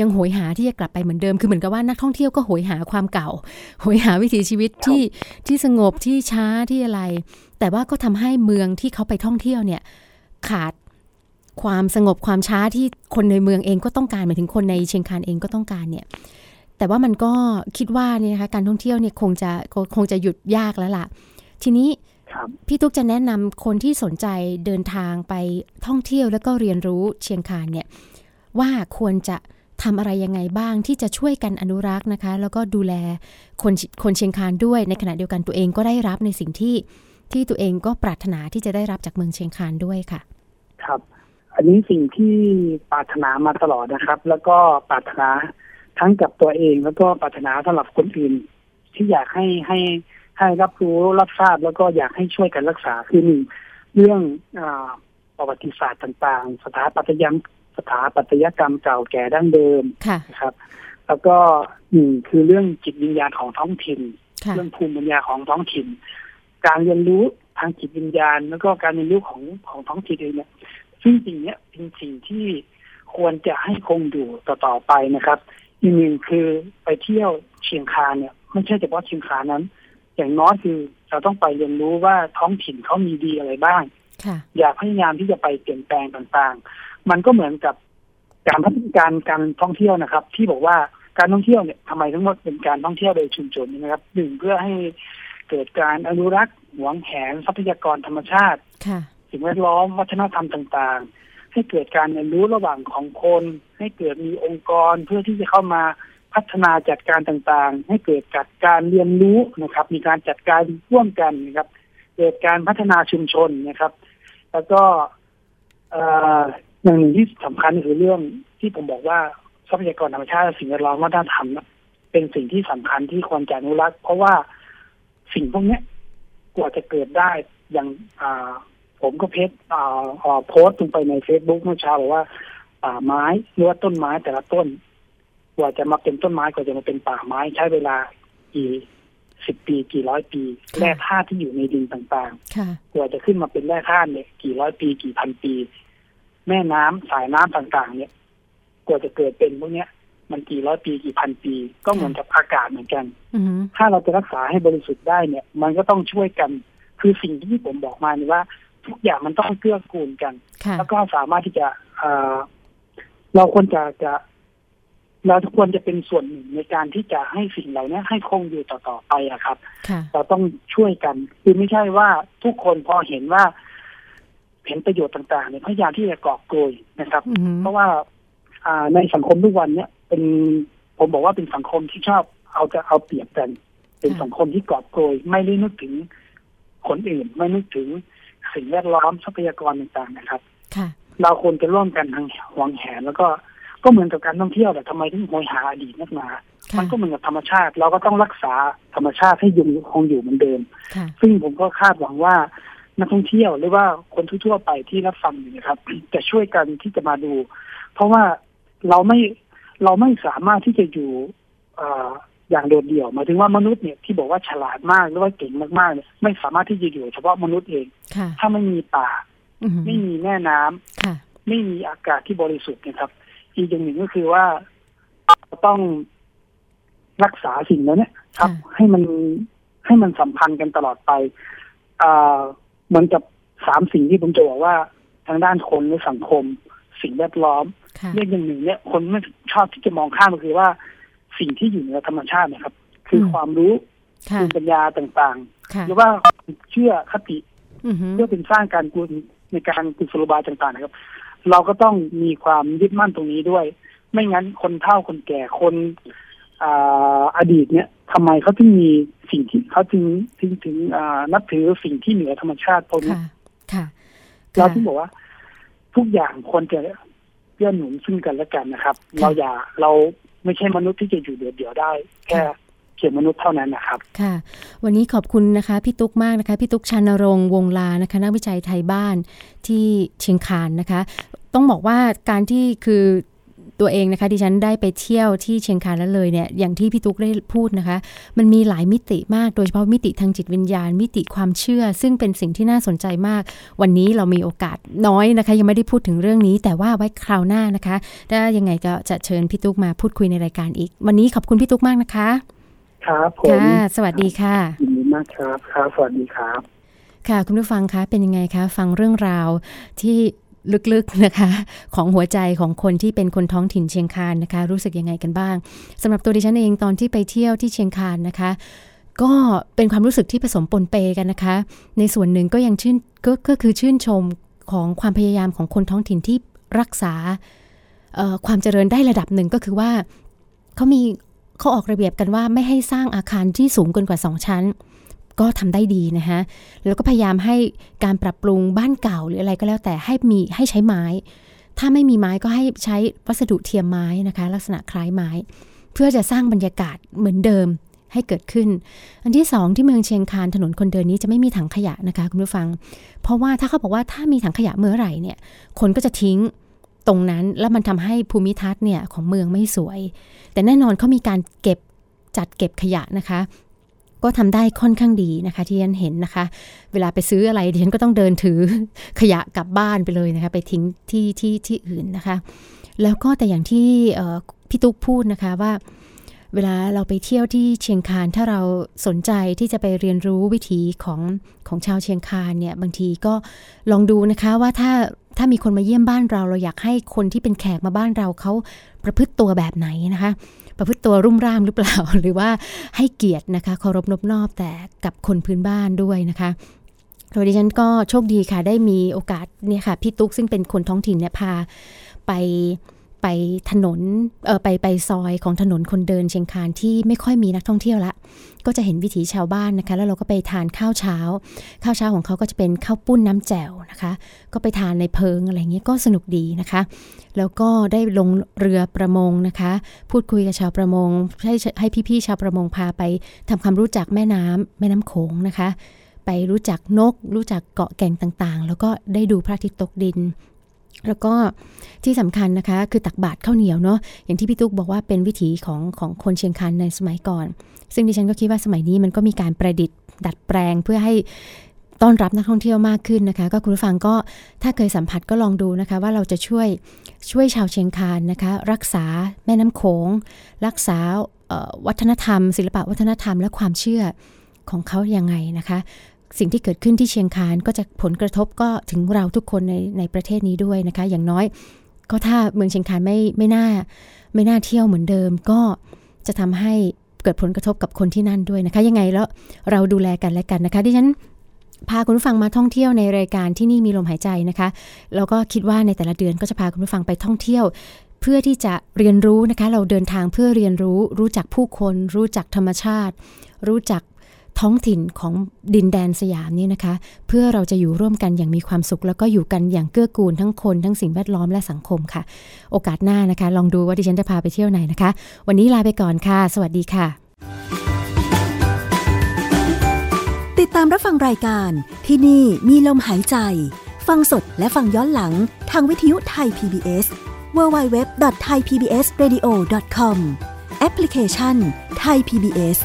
ยังโหยหาที่จะกลับไปเหมือนเดิม คือเหมือนกับว่านักท่องเที่ยวก็โหยหาความเก่า โหยหาวิถีชีวิตที่ที่สงบที่ช้าที่อะไร แต่ว่าก็ทำให้เมืองที่เขาไปท่องเที่ยวเนี่ยขาดความสงบความช้าที่คนในเมืองเองก็ต้องการหมายถึงคนในเชียงคานเองก็ต้องการเนี่ย แต่ว่ามันก็คิดว่าเนี่ยนะคะการท่องเที่ยวเนี่ยคงจะคงจะหยุดยากแล้วล่ะ ทีนี้พี่ตุ๊กจะแนะนำคนที่สนใจเดินทางไปท่องเที่ยวแล้วก็เรียนรู้เชียงคานเนี่ยว่าควรจะทำอะไรยังไงบ้างที่จะช่วยกันอนุรักษ์นะคะ แล้วก็ดูแลคนคนเชียงคานด้วยในขณะเดียวกันตัวเองก็ได้รับในสิ่งที่ที่ตัวเองก็ปรารถนาที่จะได้รับจากเมืองเชียงคานด้วยค่ะ ครับ อันนี้สิ่งที่ปรารถนามาตลอดนะครับ แล้วก็ปรารถนา ทั้งกับตัวเองแล้วก็ปรารถนาสำหรับคนอื่น ที่อยากให้ให้ให้รับรู้รับทราบแล้วก็อยากให้ช่วยกันรักษาคือหนึ่งเรื่องอประวัติศาสตร์ต่างๆ สถาปัตยกรรมสถาปัตยกรรมเก่าแก่ดั้งเดิมนะครับ แล้วก็หนึ่งคือเรื่องจิตวิญญาณของท้องถิ่น เรื่องภูมิปัญญาของท้องถิ่น การเรียนรู้ทางจิตวิญญาณ แล้วก็การเรียนรู้ของของท้องถิ่นเองเนี่ยซึ่งสิ่งนี้เป็นสิ่งที่ควรจะให้คงอยู่ต่อๆไปนะครับ อีกหนึ่งคือไปเที่ยวเชียงคานเนี่ยไม่ใช่เฉพาะเชียงคานนั้น อย่างน้อยคือเราต้องไปเรียนรู้ว่าท้องถิ่นเขามีดีอะไรบ้างอยากพยายามที่จะไปเปลี่ยนแปลงต่างๆ มันก็เหมือนกับการพัฒนาการการท่องเที่ยวนะครับ ที่บอกว่าการท่องเที่ยวเนี่ยทำไมทั้งหมดเป็นการท่องเที่ยวโดยชุมชนนะครับหนึ่งเพื่อให้เกิดการอนุรักษ์หวงแหนทรัพยากรธรรมชาติสิ่งแวดล้อมวัฒนธรรมต่างๆ ให้เกิดการเรียนรู้ระหว่างของคน ให้เกิดมีองค์กรเพื่อที่จะเข้ามาพัฒนาจัดการต่างๆ ให้เกิดจัดการเรียนรู้นะครับ มีการจัดการร่วมกันนะครับ เกิดการพัฒนาชุมชนนะครับ แล้วก็อย่างหนึ่งที่สำคัญคือเรื่องที่ผมบอกว่าทรัพยากรธรรมชาติสิ่งแวดล้อมวัฒนธรรมเป็นสิ่งที่สำคัญที่ควรจะอนุรักษ์เพราะว่าสิ่งพวกนี้กว่าจะเกิดได้อย่าง ผมก็เพจอ่าโพสต์ลงไปในเฟซบุ๊กเมื่อเช้าบอกว่าป่าไม้หรือว่าต้นไม้แต่ละต้น กว่าจะมาเป็นต้นไม้กว่าจะมาเป็นป่าไม้ใช้เวลากี่สิบปีกี่ร้อยปี แร่ธาตุที่อยู่ในดินต่างๆกว่าจะขึ้นมาเป็นแร่ธาตุเนี่ยกี่ร้อยปีกี่พันปี แม่น้ำสายน้ำต่างๆ เนี่ย กว่าจะเกิดเป็นพวกเนี้ย มันกี่ร้อยปีกี่พันปี ก็เหมือนกับอากาศเหมือนกันถ้าเราจะรักษาให้บริสุทธิ์ได้เนี่ย มันก็ต้องช่วยกัน คือสิ่งที่ผมบอกมานี่ว่า ทุกอย่างมันต้องเกื้อกูลกัน แล้วก็สามารถที่จะเราควรจะจะเราควรจะเป็นส่วนหนึ่งในการที่จะให้สิ่งเหล่านี้ให้คงอยู่ต่อๆไปอะครับ เราต้องช่วยกันคือไม่ใช่ว่าทุกคนพอเห็นว่า เห็นประโยชน์ต่างๆเนี่ยพยายามที่จะกอบโกยนะครับ เพราะว่าอ่าในสังคมทุกวันเนี่ยเป็นผมบอกว่าเป็นสังคมที่ชอบเอาจะเอาเปรียบกัน เป็นสังคมที่กอบโกย ไม่ได้นึกถึงคนอื่น ไม่นึกถึง สิ่งแวดล้อมทรัพยากรต่างๆนะครับเราควรจะร่วมกันทางหวงแหนแล้วก็ก็เหมือนกับการท่องเที่ยวแต่ทำไมถึงโหยหาอดีตนักหนามันก็เหมือนกับธรรมชาติ เราก็ต้องรักษาธรรมชาติให้ยุงคงอยู่เหมือนเดิม ซึ่งผมก็คาดหวังว่านักท่องเที่ยวหรือว่าคนทั่วไปที่รับฟังอยู่นะครับ จะช่วยกันที่จะมาดู เพราะว่าเราไม่เราไม่สามารถที่จะอยู่ ออย่างโดดเดี่ยวหมายถึงว่ามนุษย์เนี่ยที่บอกว่าฉลาดมากหรือว่าเก่งมากๆเนี่ยไม่สามารถที่จะอยู่เฉพาะมนุษย์เอง ถ้าไม่มีป่า ไม่มีแม่น้ำไม่มีอากาศที่บริสุทธิ์นะครับ อีกอย่างหนึ่งก็คือว่าต้องรักษาสิ่งนั้นเนี่ยครับ ให้มันให้มันสัมพันธ์กันตลอดไปเหมือนกับสามสิ่งที่ผมจะบอกว่า ทางด้านคนในสังคม สิ่งแวดล้อมเรื่องอย่างหนึ่งเนี่ยคนไม่ชอบที่จะมองข้ามก็คือว่า สิ่งที่อยู่เหนือธรรมชาตินะครับ คือความรู้ภูมิปัญญาต่างๆ หรือว่าเชื่อคติเพื่อเป็นสร้างการกุลในการกุศโลบายต่างๆนะครับ เราก็ต้องมีความยึดมั่นตรงนี้ด้วย ไม่งั้นคนเฒ่าคนแก่คนอดีตเนี่ยทำไมเขาถึงมีสิ่งที่เขาถึงถึงถึงนับถือสิ่งที่เหนือธรรมชาติตรงนี้เราที่บอกว่า ทุกอย่างควรจะเพื่อหนุนซึ่งกันและกันนะครับ เราอย่าเรา ไม่ใช่มนุษย์ที่จะอยู่เดี่ยวๆได้ แค่เพียงมนุษย์เท่านั้นนะครับ ค่ะ วันนี้ขอบคุณนะคะพี่ตุ๊กมากนะคะพี่ตุ๊กชานรงวงลานะคะ นักวิจัยไทยบ้านที่เชียงคานนะคะ ต้องบอกว่าการที่คือ ตัวเองนะคะดิฉันได้ไปเที่ยวที่เชียงคานแล้วเลยเนี่ยอย่างที่พี่ตุ๊กได้พูดนะคะ มันมีหลายมิติมากโดยเฉพาะมิติทางจิตวิญญาณ มิติความเชื่อ ซึ่งเป็นสิ่งที่น่าสนใจมาก วันนี้เรามีโอกาสน้อยนะคะ ยังไม่ได้พูดถึงเรื่องนี้ แต่ว่าไว้คราวหน้านะคะถ้ายังไงก็จะเชิญพี่ตุ๊กมาพูดคุยในรายการอีก วันนี้ขอบคุณพี่ตุ๊กมากนะคะครับผมค่ะสวัสดีค่ะยินดีมากครับครับสวัสดีครับ ค่ะคุณผู้ฟังคะเป็นยังไงคะ ฟังเรื่องราวที่ ลึกๆนะคะ ของหัวใจของคนที่เป็นคนท้องถิ่นเชียงคานนะคะ รู้สึกยังไงกันบ้างสำหรับตัวดิฉันเองตอนที่ไปเที่ยวที่เชียงคานนะคะ ก็เป็นความรู้สึกที่ผสมปนเปกันนะคะ ในส่วนหนึ่งก็ยังชื่นกก็คือชื่นชมของความพยายามของคนท้องถิ่นที่รักษาความเจริญได้ระดับหนึ่งก็คือว่าเขามีเขาออกระเบียบกันว่าไม่ให้สร้างอาคารที่สูงเกินกว่าสองชั้น ก็ทำได้ดีนะคะแล้วก็พยายามให้การปรับปรุงบ้านเก่าหรืออะไรก็แล้วแต่ให้มีให้ใช้ไม้ ถ้าไม่มีไม้ก็ให้ใช้วัสดุเทียมไม้นะคะ ลักษณะคล้ายไม้ เพื่อจะสร้างบรรยากาศเหมือนเดิมให้เกิดขึ้น อันที่สองที่เมืองเชียงคานถนนคนเดินนี้จะไม่มีถังขยะนะคะคุณผู้ฟัง เพราะว่าถ้าเขาบอกว่าถ้ามีถังขยะเมื่อไหร่เนี่ย คนก็จะทิ้งตรงนั้นแล้วมันทำให้ภูมิทัศน์เนี่ยของเมืองไม่สวย แต่แน่นอนเขามีการเก็บจัดเก็บขยะนะคะ ก็ทำได้ค่อนข้างดีนะคะที่ฉันเห็นนะคะ เวลาไปซื้ออะไรดิฉันก็ต้องเดินถือขยะกลับบ้านไปเลยนะคะ ไปทิ้งที่ที่ที่อื่นนะคะ แล้วก็แต่อย่างที่พี่ตุ๊กพูดนะคะว่าเวลาเราไปเที่ยวที่เชียงคานถ้าเราสนใจที่จะไปเรียนรู้วิถีของของชาวเชียงคานเนี่ยบางทีก็ลองดูนะคะว่าถ้าถ้ามีคนมาเยี่ยมบ้านเราเราอยากให้คนที่เป็นแขกมาบ้านเราเขาประพฤติตัวแบบไหนนะคะ ประพฤติตัวรุ่มร่ามหรือเปล่า หรือว่าให้เกียรตินะคะเคารพนบนอบแต่กับคนพื้นบ้านด้วยนะคะโดยดิฉันก็โชคดีค่ะได้มีโอกาสเนี่ยค่ะพี่ตุ๊กซึ่งเป็นคนท้องถิ่นเนี่ยพาไป ไปถนนเออไปไปซอยของถนนคนเดินเชียงคานที่ไม่ค่อยมีนักท่องเที่ยวละ ก็จะเห็นวิถีชาวบ้านนะคะ แล้วเราก็ไปทานข้าวเช้า ข้าวเช้าของเขาก็จะเป็นข้าวปุ้นน้ำแจ่วนะคะ ก็ไปทานในเพิงอะไรเงี้ยก็สนุกดีนะคะ แล้วก็ได้ลงเรือประมงนะคะ พูดคุยกับชาวประมงให้ให้พี่ๆชาวประมงพาไปทำความรู้จักแม่น้ำแม่น้ำโขงนะคะ ไปรู้จักนก รู้จักเกาะแก่งต่างๆ แล้วก็ได้ดูพระอาทิตย์ตกดิน แล้วก็ที่สำคัญนะคะ คือตักบาตรข้าวเหนียวเนาะอย่างที่พี่ตุ๊กบอกว่าเป็นวิถีของของคนเชียงคานในสมัยก่อน ซึ่งดิฉันก็คิดว่าสมัยนี้มันก็มีการประดิษฐ์ดัดแปลงเพื่อให้ต้อนรับนักท่องเที่ยวมากขึ้นนะคะ ก็คุณผู้ฟังก็ถ้าเคยสัมผัสก็ลองดูนะคะ ว่าเราจะช่วยช่วยชาวเชียงคานนะคะ รักษาแม่น้ำโขง รักษาวัฒนธรรม ศิลปะวัฒนธรรมและความเชื่อของเขายังไงนะคะ สิ่งที่เกิดขึ้นที่เชียงคานก็จะผลกระทบก็ถึงเราทุกคนในในประเทศนี้ด้วยนะคะ อย่างน้อย ก็ถ้าเมืองเชียงคานไม่ไม่น่าไม่น่าเที่ยวเหมือนเดิม ก็จะทำให้เกิดผลกระทบกับคนที่นั่นด้วยนะคะ ยังไงแล้วเราดูแลกันและกันนะคะที่ฉันพาคุณผู้ฟังมาท่องเที่ยวในรายการที่นี่มีลมหายใจนะคะแล้วก็คิดว่าในแต่ละเดือนก็จะพาคุณผู้ฟังไปท่องเที่ยว เพื่อที่จะเรียนรู้นะคะ เราเดินทางเพื่อเรียนรู้ รู้จักผู้คน รู้จักธรรมชาติ รู้จัก ท้องถิ่นของดินแดนสยามนี่นะคะ เพื่อเราจะอยู่ร่วมกันอย่างมีความสุข แล้วก็อยู่กันอย่างเกื้อกูลทั้งคนทั้งสิ่งแวดล้อมและสังคมค่ะ โอกาสหน้านะคะ ลองดูว่าดิฉันจะพาไปเที่ยวไหนนะคะ วันนี้ลาไปก่อนค่ะ สวัสดีค่ะ ติดตามรับฟังรายการที่นี่มีลมหายใจ ฟังสดและฟังย้อนหลังทางวิทยุไทย PBS www.thaipbsradio.com แอปพลิเคชัน Thai PBS